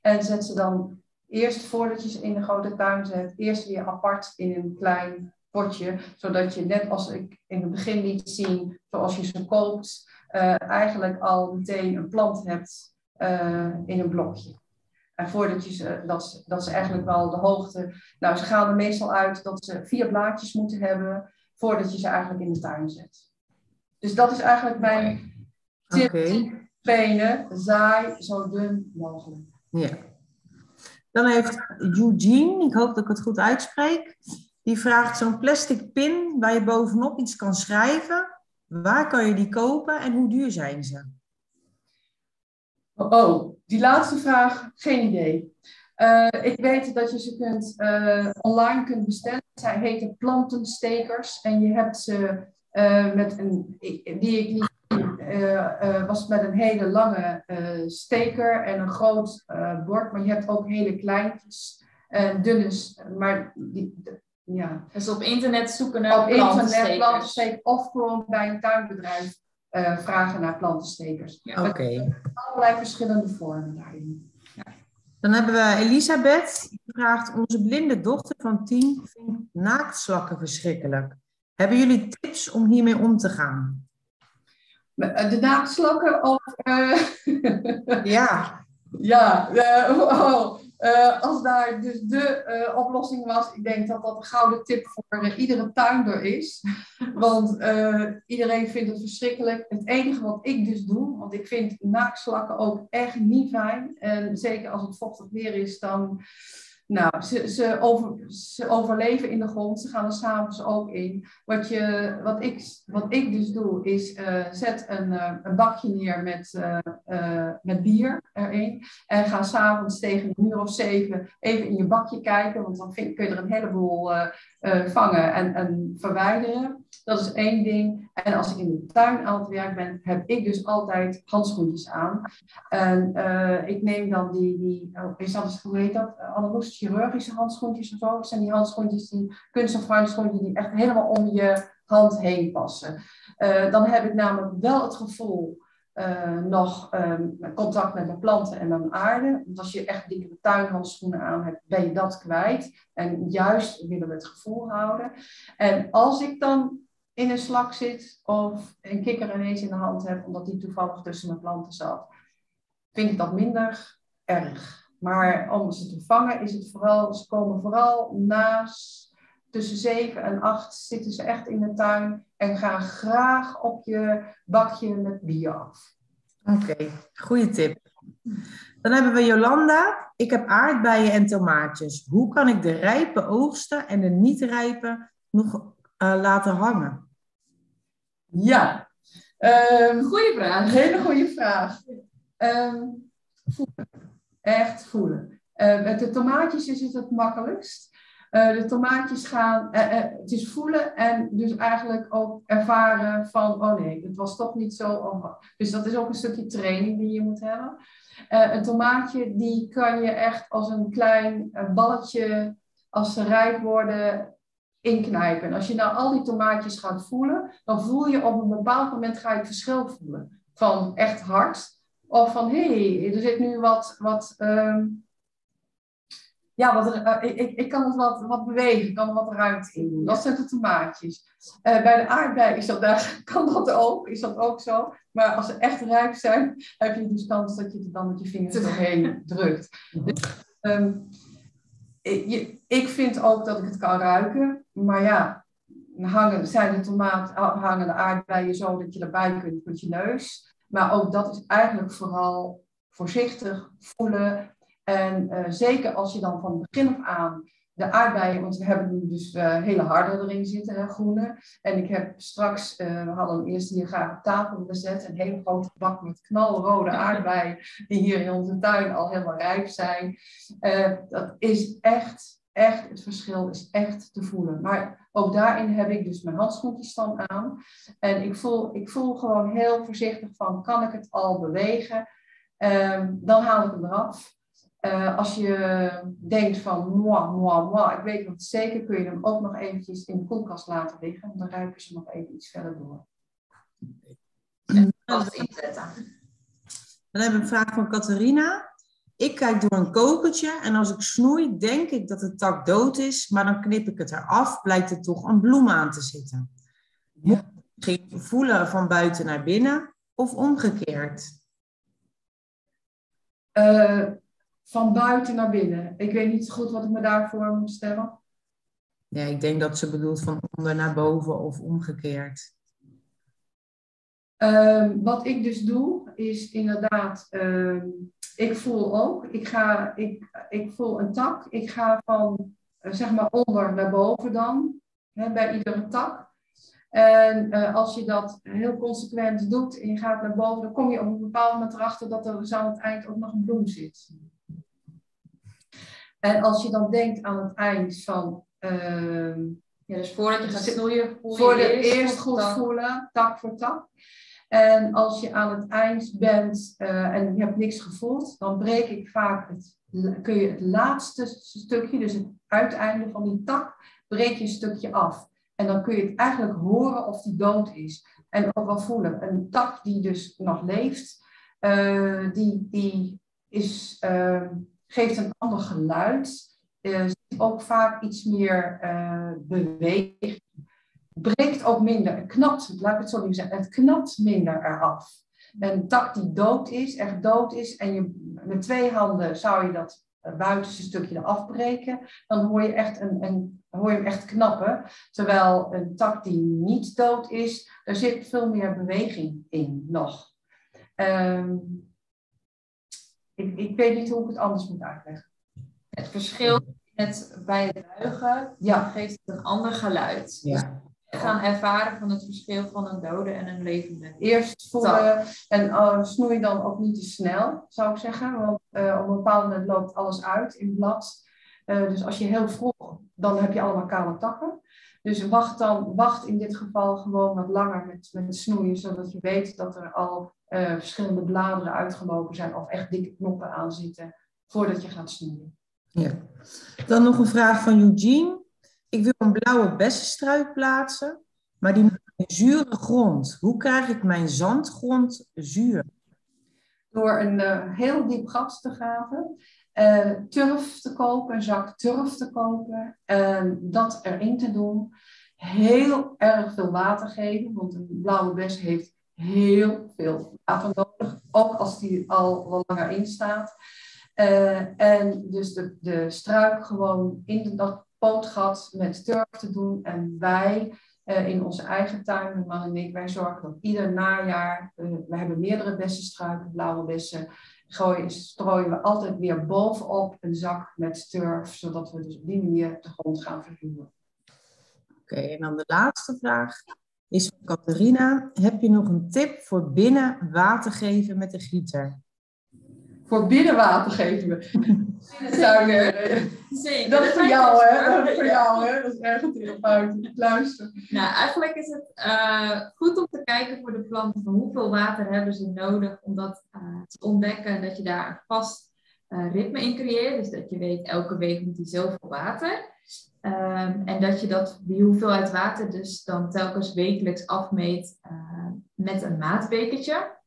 En zet ze dan eerst, voordat je ze in de grote tuin zet, eerst weer apart in een klein potje. Zodat je, net als ik in het begin liet zien, zoals je ze koopt, uh, eigenlijk al meteen een plant hebt uh, in een blokje. En voordat je ze, dat, ze, dat ze eigenlijk wel de hoogte. Nou, ze gaan er meestal uit dat ze vier blaadjes moeten hebben voordat je ze eigenlijk in de tuin zet. Dus dat is eigenlijk mijn tip. Okay. Penen, zaai zo dun mogelijk. Ja. Dan heeft Eugene, ik hoop dat ik het goed uitspreek, die vraagt zo'n plastic pin waar je bovenop iets kan schrijven. Waar kan je die kopen en hoe duur zijn ze? Oh, die laatste vraag, geen idee. Uh, ik weet dat je ze kunt, uh, online kunt bestellen. Zij heten plantenstekers en je hebt ze uh, met een, die ik niet was met een hele lange steker en een groot bord, maar je hebt ook hele kleintjes en dunne, maar die, ja. Dus op internet zoeken naar op internet plantenstekers of gewoon bij een tuinbedrijf uh, vragen naar plantenstekers. Ja. Oké. Okay. Allerlei verschillende vormen daarin. Ja. Dan hebben we Elisabeth, die vraagt: Onze blinde dochter van tien vindt naaktslakken verschrikkelijk. Hebben jullie tips om hiermee om te gaan? Eh, de naaktslakken of. Uh... ja. Ja, uh, oh. Uh, als daar dus de uh, oplossing was, ik denk dat dat een gouden tip voor uh, iedere tuinder is. Want iedereen vindt het verschrikkelijk. Het enige wat ik dus doe, want ik vind naakslakken ook echt niet fijn. En zeker als het vochtig weer is, dan nou, ze, ze, over, ze overleven in de grond, ze gaan er s'avonds ook in. Wat, je, wat, ik, wat ik dus doe, is uh, zet een, uh, een bakje neer met, uh, met bier erin. En ga s'avonds tegen een uur of zeven even in je bakje kijken, want dan kun je er een heleboel vangen en, en verwijderen. Dat is één ding. En als ik in de tuin aan het werk ben, heb ik dus altijd handschoentjes aan. En uh, ik neem dan die, die oh, hoe heet dat? Analoos chirurgische handschoentjes of. Dat zijn die handschoentjes, die kunststof handschoentjes die echt helemaal om je hand heen passen. Uh, dan heb ik namelijk wel het gevoel nog um, contact met mijn planten en mijn aarde. Want als je echt dikke tuinhandschoenen aan hebt, ben je dat kwijt. En juist willen we het gevoel houden. En als ik dan in een slak zit of een kikker ineens in de hand heb, omdat die toevallig tussen mijn planten zat, vind ik dat minder erg. Maar om ze te vangen is het vooral, ze komen vooral naast tussen 7 en 8 zitten ze echt in de tuin en gaan graag op je bakje met bier af. Oké, goede tip. Dan hebben we Jolanda. Ik heb aardbeien en tomaatjes. Hoe kan ik de rijpe oogsten en de niet rijpe nog uh, laten hangen? Ja. Um, goeie vraag. Hele goede vraag. Um, voelen. Echt voelen. Uh, met de tomaatjes is het het makkelijkst. Uh, de tomaatjes gaan, uh, het is voelen en dus eigenlijk ook ervaren van, oh nee, het was toch niet zo. Dus dat is ook een stukje training die je moet hebben. een tomaatje, die kan je echt als een klein balletje, als ze rijp worden, inknijpen. En als je nou al die tomaatjes gaat voelen, dan voel je op een bepaald moment ga je het verschil voelen. Van echt hard of van hé, hey, er zit nu wat, wat um, ja, wat uh, ik, ik kan het wat, wat bewegen, ik kan er wat ruimte in doen. Dat zijn de tomaatjes. Uh, bij de aardbei is dat, daar, kan dat ook, is dat ook zo. Maar als ze echt rijp zijn, heb je dus kans dat je het dan met je vingers doorheen drukt. Dus, um, ik, vind ook dat ik het kan ruiken. Maar ja, hangen, zijn de tomaat, hangen de aardbeien zo dat je erbij kunt met je neus. Maar ook dat is eigenlijk vooral voorzichtig voelen. En uh, zeker als je dan van begin af aan de aardbeien, want we hebben nu dus uh, hele harde erin zitten, hè, groene. En ik heb straks, uh, we hadden hem eerst hier graag op tafel gezet, een hele grote bak met knalrode aardbeien, die hier in onze tuin al helemaal rijp zijn. Uh, dat is echt, echt, het verschil is echt te voelen. Maar ook daarin heb ik dus mijn handschoentjes dan aan. En ik voel, ik voel gewoon heel voorzichtig van, kan ik het al bewegen? Um, dan haal ik hem eraf. Uh, als je denkt van moi, moi, moi, ik weet het zeker, kun je hem ook nog eventjes in de koelkast laten liggen. Dan ruiken ze nog even iets verder door. inzetten. Dan hebben we een vraag van Catharina. Ik kijk door een kokertje en als ik snoei, denk ik dat de tak dood is, maar dan knip ik het eraf, blijkt er toch een bloem aan te zitten. Moet ik voelen van buiten naar binnen of omgekeerd? Uh, van buiten naar binnen. Ik weet niet goed wat ik me daarvoor moet stellen. Ja, ik denk dat ze bedoelt van onder naar boven of omgekeerd. Um, wat ik dus doe, is inderdaad, um, ik voel ook, ik, ga, ik, ik voel een tak, ik ga van uh, zeg maar onder naar boven dan, hè, bij iedere tak. En uh, als je dat heel consequent doet en je gaat naar boven, dan kom je op een bepaald moment erachter dat er dus aan het eind ook nog een bloem zit. En als je dan denkt aan het eind van. Uh, ja, dus voordat je gaat snoeien, voel je voor de eerst, eerst goed voelen, tak voor tak. En als je aan het eind bent uh, en je hebt niks gevoeld, dan breek ik vaak het, kun je het laatste stukje, dus het uiteinde van die tak, breek je een stukje af. En dan kun je het eigenlijk horen of die dood is. En ook wel voelen. Een tak die dus nog leeft, uh, die, die is. Uh, geeft een ander geluid. Uh, ook vaak iets meer uh, beweging. Breekt ook minder, knapt, laat ik het zo niet zeggen, het knapt minder eraf. Een tak die dood is, echt dood is, en je, met twee handen zou je dat buitenste stukje eraf breken, dan hoor je, echt een, een, hoor je hem echt knappen. Terwijl een tak die niet dood is, daar zit veel meer beweging in nog. Um, ik, ik weet niet hoe ik het anders moet uitleggen. Het verschil met bij het buigen ja. geeft het een ander geluid. Ja. Dus gaan ervaren van het verschil van een dode en een levende. Eerst voelen en uh, snoei dan ook niet te snel, zou ik zeggen. Want uh, op een bepaald moment loopt alles uit in blad. Uh, dus als je heel vroeg, dan heb je allemaal kale takken. Dus wacht dan, wacht in dit geval gewoon wat langer met, met snoeien, zodat je weet dat er al uh, verschillende bladeren uitgelopen zijn of echt dikke knoppen aan zitten voordat je gaat snoeien. Ja. Dan nog een vraag van Eugene. Ik wil een blauwe bessenstruik plaatsen, maar die moet een zure grond. Hoe krijg ik mijn zandgrond zuur? Door een uh, heel diep gat te graven, uh, turf te kopen, een zak turf te kopen, en dat erin te doen. Heel erg veel water geven, want een blauwe bes heeft heel veel water nodig, ook als die al wat langer in staat. Uh, en dus de, de struik gewoon in dat pootgat met turf te doen. En wij uh, in onze eigen tuin, mijn man en ik, wij zorgen dat ieder najaar, uh, we hebben meerdere bessenstruiken, blauwe bessen, gooien, strooien we altijd weer bovenop een zak met turf, zodat we dus op die manier de grond gaan vervuren. Oké, en dan de laatste vraag is van Catharina. Heb je nog een tip voor binnen water geven met de gieter? Voor binnen water geven. Zeker. Zeker. Dat is voor jou, hè? Dat is voor jou, hè? Dat is erg therapeutisch. Luister. Nou, eigenlijk is het uh, goed om te kijken voor de planten van hoeveel water hebben ze nodig om dat uh, te ontdekken. Dat je daar een vast uh, ritme in creëert. Dus dat je weet, elke week moet hij zoveel water. Um, en dat je dat, die hoeveelheid water dus dan telkens wekelijks afmeet met een maatbekertje,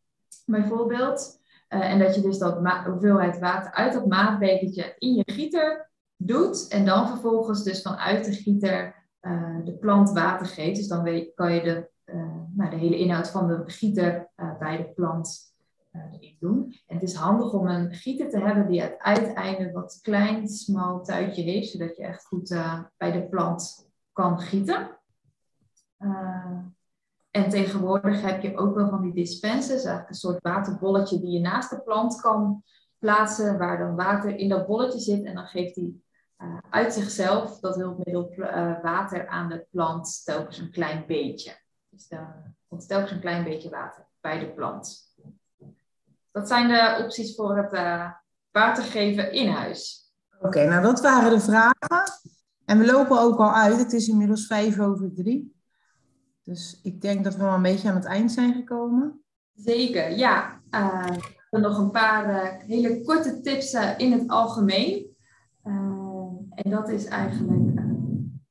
bijvoorbeeld. Uh, en dat je dus dat hoeveelheid water uit dat maatbekertje in je gieter doet. En dan vervolgens dus vanuit de gieter uh, de plant water geeft. Dus dan kan je de, nou, de hele inhoud van de gieter bij de plant doen. En het is handig om een gieter te hebben die het uiteinde wat klein, smal tuitje heeft, zodat je echt goed bij de plant kan gieten. Uh, en tegenwoordig heb je ook wel van die dispensers, eigenlijk een soort waterbolletje die je naast de plant kan plaatsen, waar dan water in dat bolletje zit. En dan geeft die uit zichzelf dat hulpmiddel water aan de plant telkens een klein beetje. Dus dan komt telkens een klein beetje water bij de plant. Dat zijn de opties voor het water geven in huis. Oké, nou dat waren de vragen. En we lopen ook al uit. Het is inmiddels vijf over drie. Dus ik denk dat we wel een beetje aan het eind zijn gekomen. Zeker, ja. Uh, nog een paar uh, hele korte tips uh, in het algemeen. en dat is eigenlijk,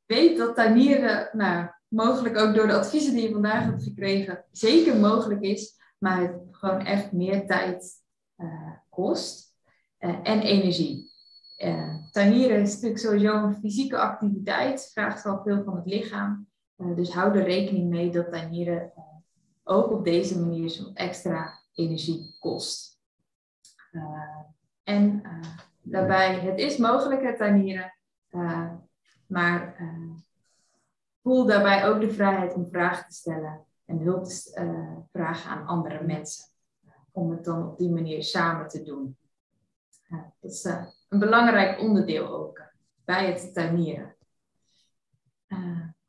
weet dat tuinieren, nou, mogelijk ook door de adviezen die je vandaag hebt gekregen, zeker mogelijk is, maar het gewoon echt meer tijd kost en energie. tuinieren is natuurlijk sowieso een fysieke activiteit, vraagt wel veel van het lichaam. Dus hou er rekening mee dat tuinieren ook op deze manier zo'n extra energie kost. Uh, en daarbij, het is mogelijk het tuinieren, maar voel daarbij ook de vrijheid om vragen te stellen en hulp te vragen aan andere mensen. om het dan op die manier samen te doen. dat is een belangrijk onderdeel ook bij het tuinieren.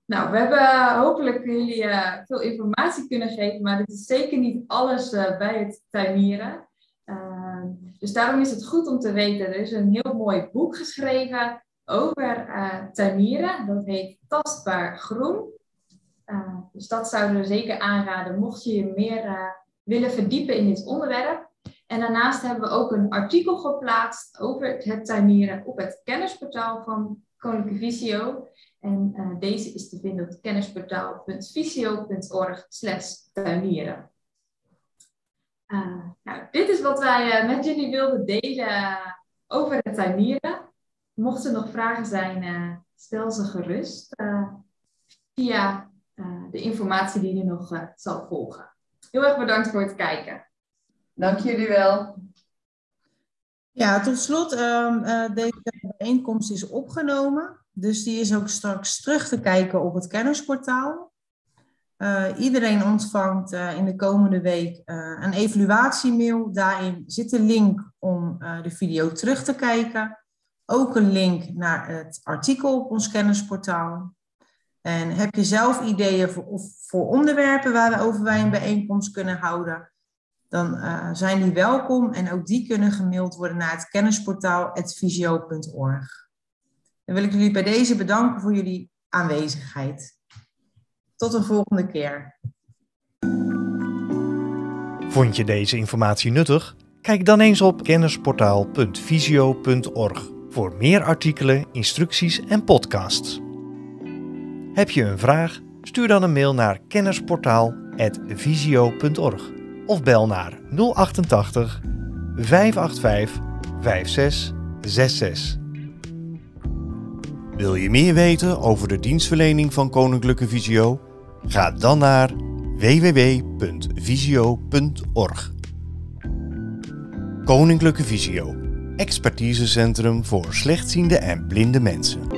Nou, we hebben hopelijk jullie uh, veel informatie kunnen geven, maar dit is zeker niet alles uh, bij het tuinieren. Uh, dus daarom is het goed om te weten, er is een heel mooi boek geschreven over tuinieren. Dat heet Tastbaar Groen. dus dat zouden we zeker aanraden, mocht je je meer willen verdiepen in dit onderwerp. En daarnaast hebben we ook een artikel geplaatst over het tuinieren op het kennisportaal van Koninklijke Visio. En uh, deze is te vinden op kennisportaal.visio.org tuinieren. Uh, nou, dit is wat wij uh, met jullie wilden delen over het tuinieren. Mochten er nog vragen zijn, stel ze gerust via de informatie die nu nog zal volgen. Heel erg bedankt voor het kijken. Dank jullie wel. Ja, tot slot, um, deze bijeenkomst is opgenomen. Dus die is ook straks terug te kijken op het kennisportaal. Uh, iedereen ontvangt uh, in de komende week uh, een evaluatiemail. Daarin zit een link om de video terug te kijken. Ook een link naar het artikel op ons kennisportaal. En heb je zelf ideeën voor, voor onderwerpen waarover wij een bijeenkomst kunnen houden, dan zijn die welkom en ook die kunnen gemaild worden naar het kennisportaal visio.org. Dan wil ik jullie bij deze bedanken voor jullie aanwezigheid. Tot een volgende keer. Vond je deze informatie nuttig? Kijk dan eens op kennisportaal.visio.org voor meer artikelen, instructies en podcasts. Heb je een vraag? Stuur dan een mail naar kennisportaal.visio.org of bel naar 088 585 5666. Wil je meer weten over de dienstverlening van Koninklijke Visio? Ga dan naar www.visio.org. Koninklijke Visio, expertisecentrum voor slechtziende en blinde mensen.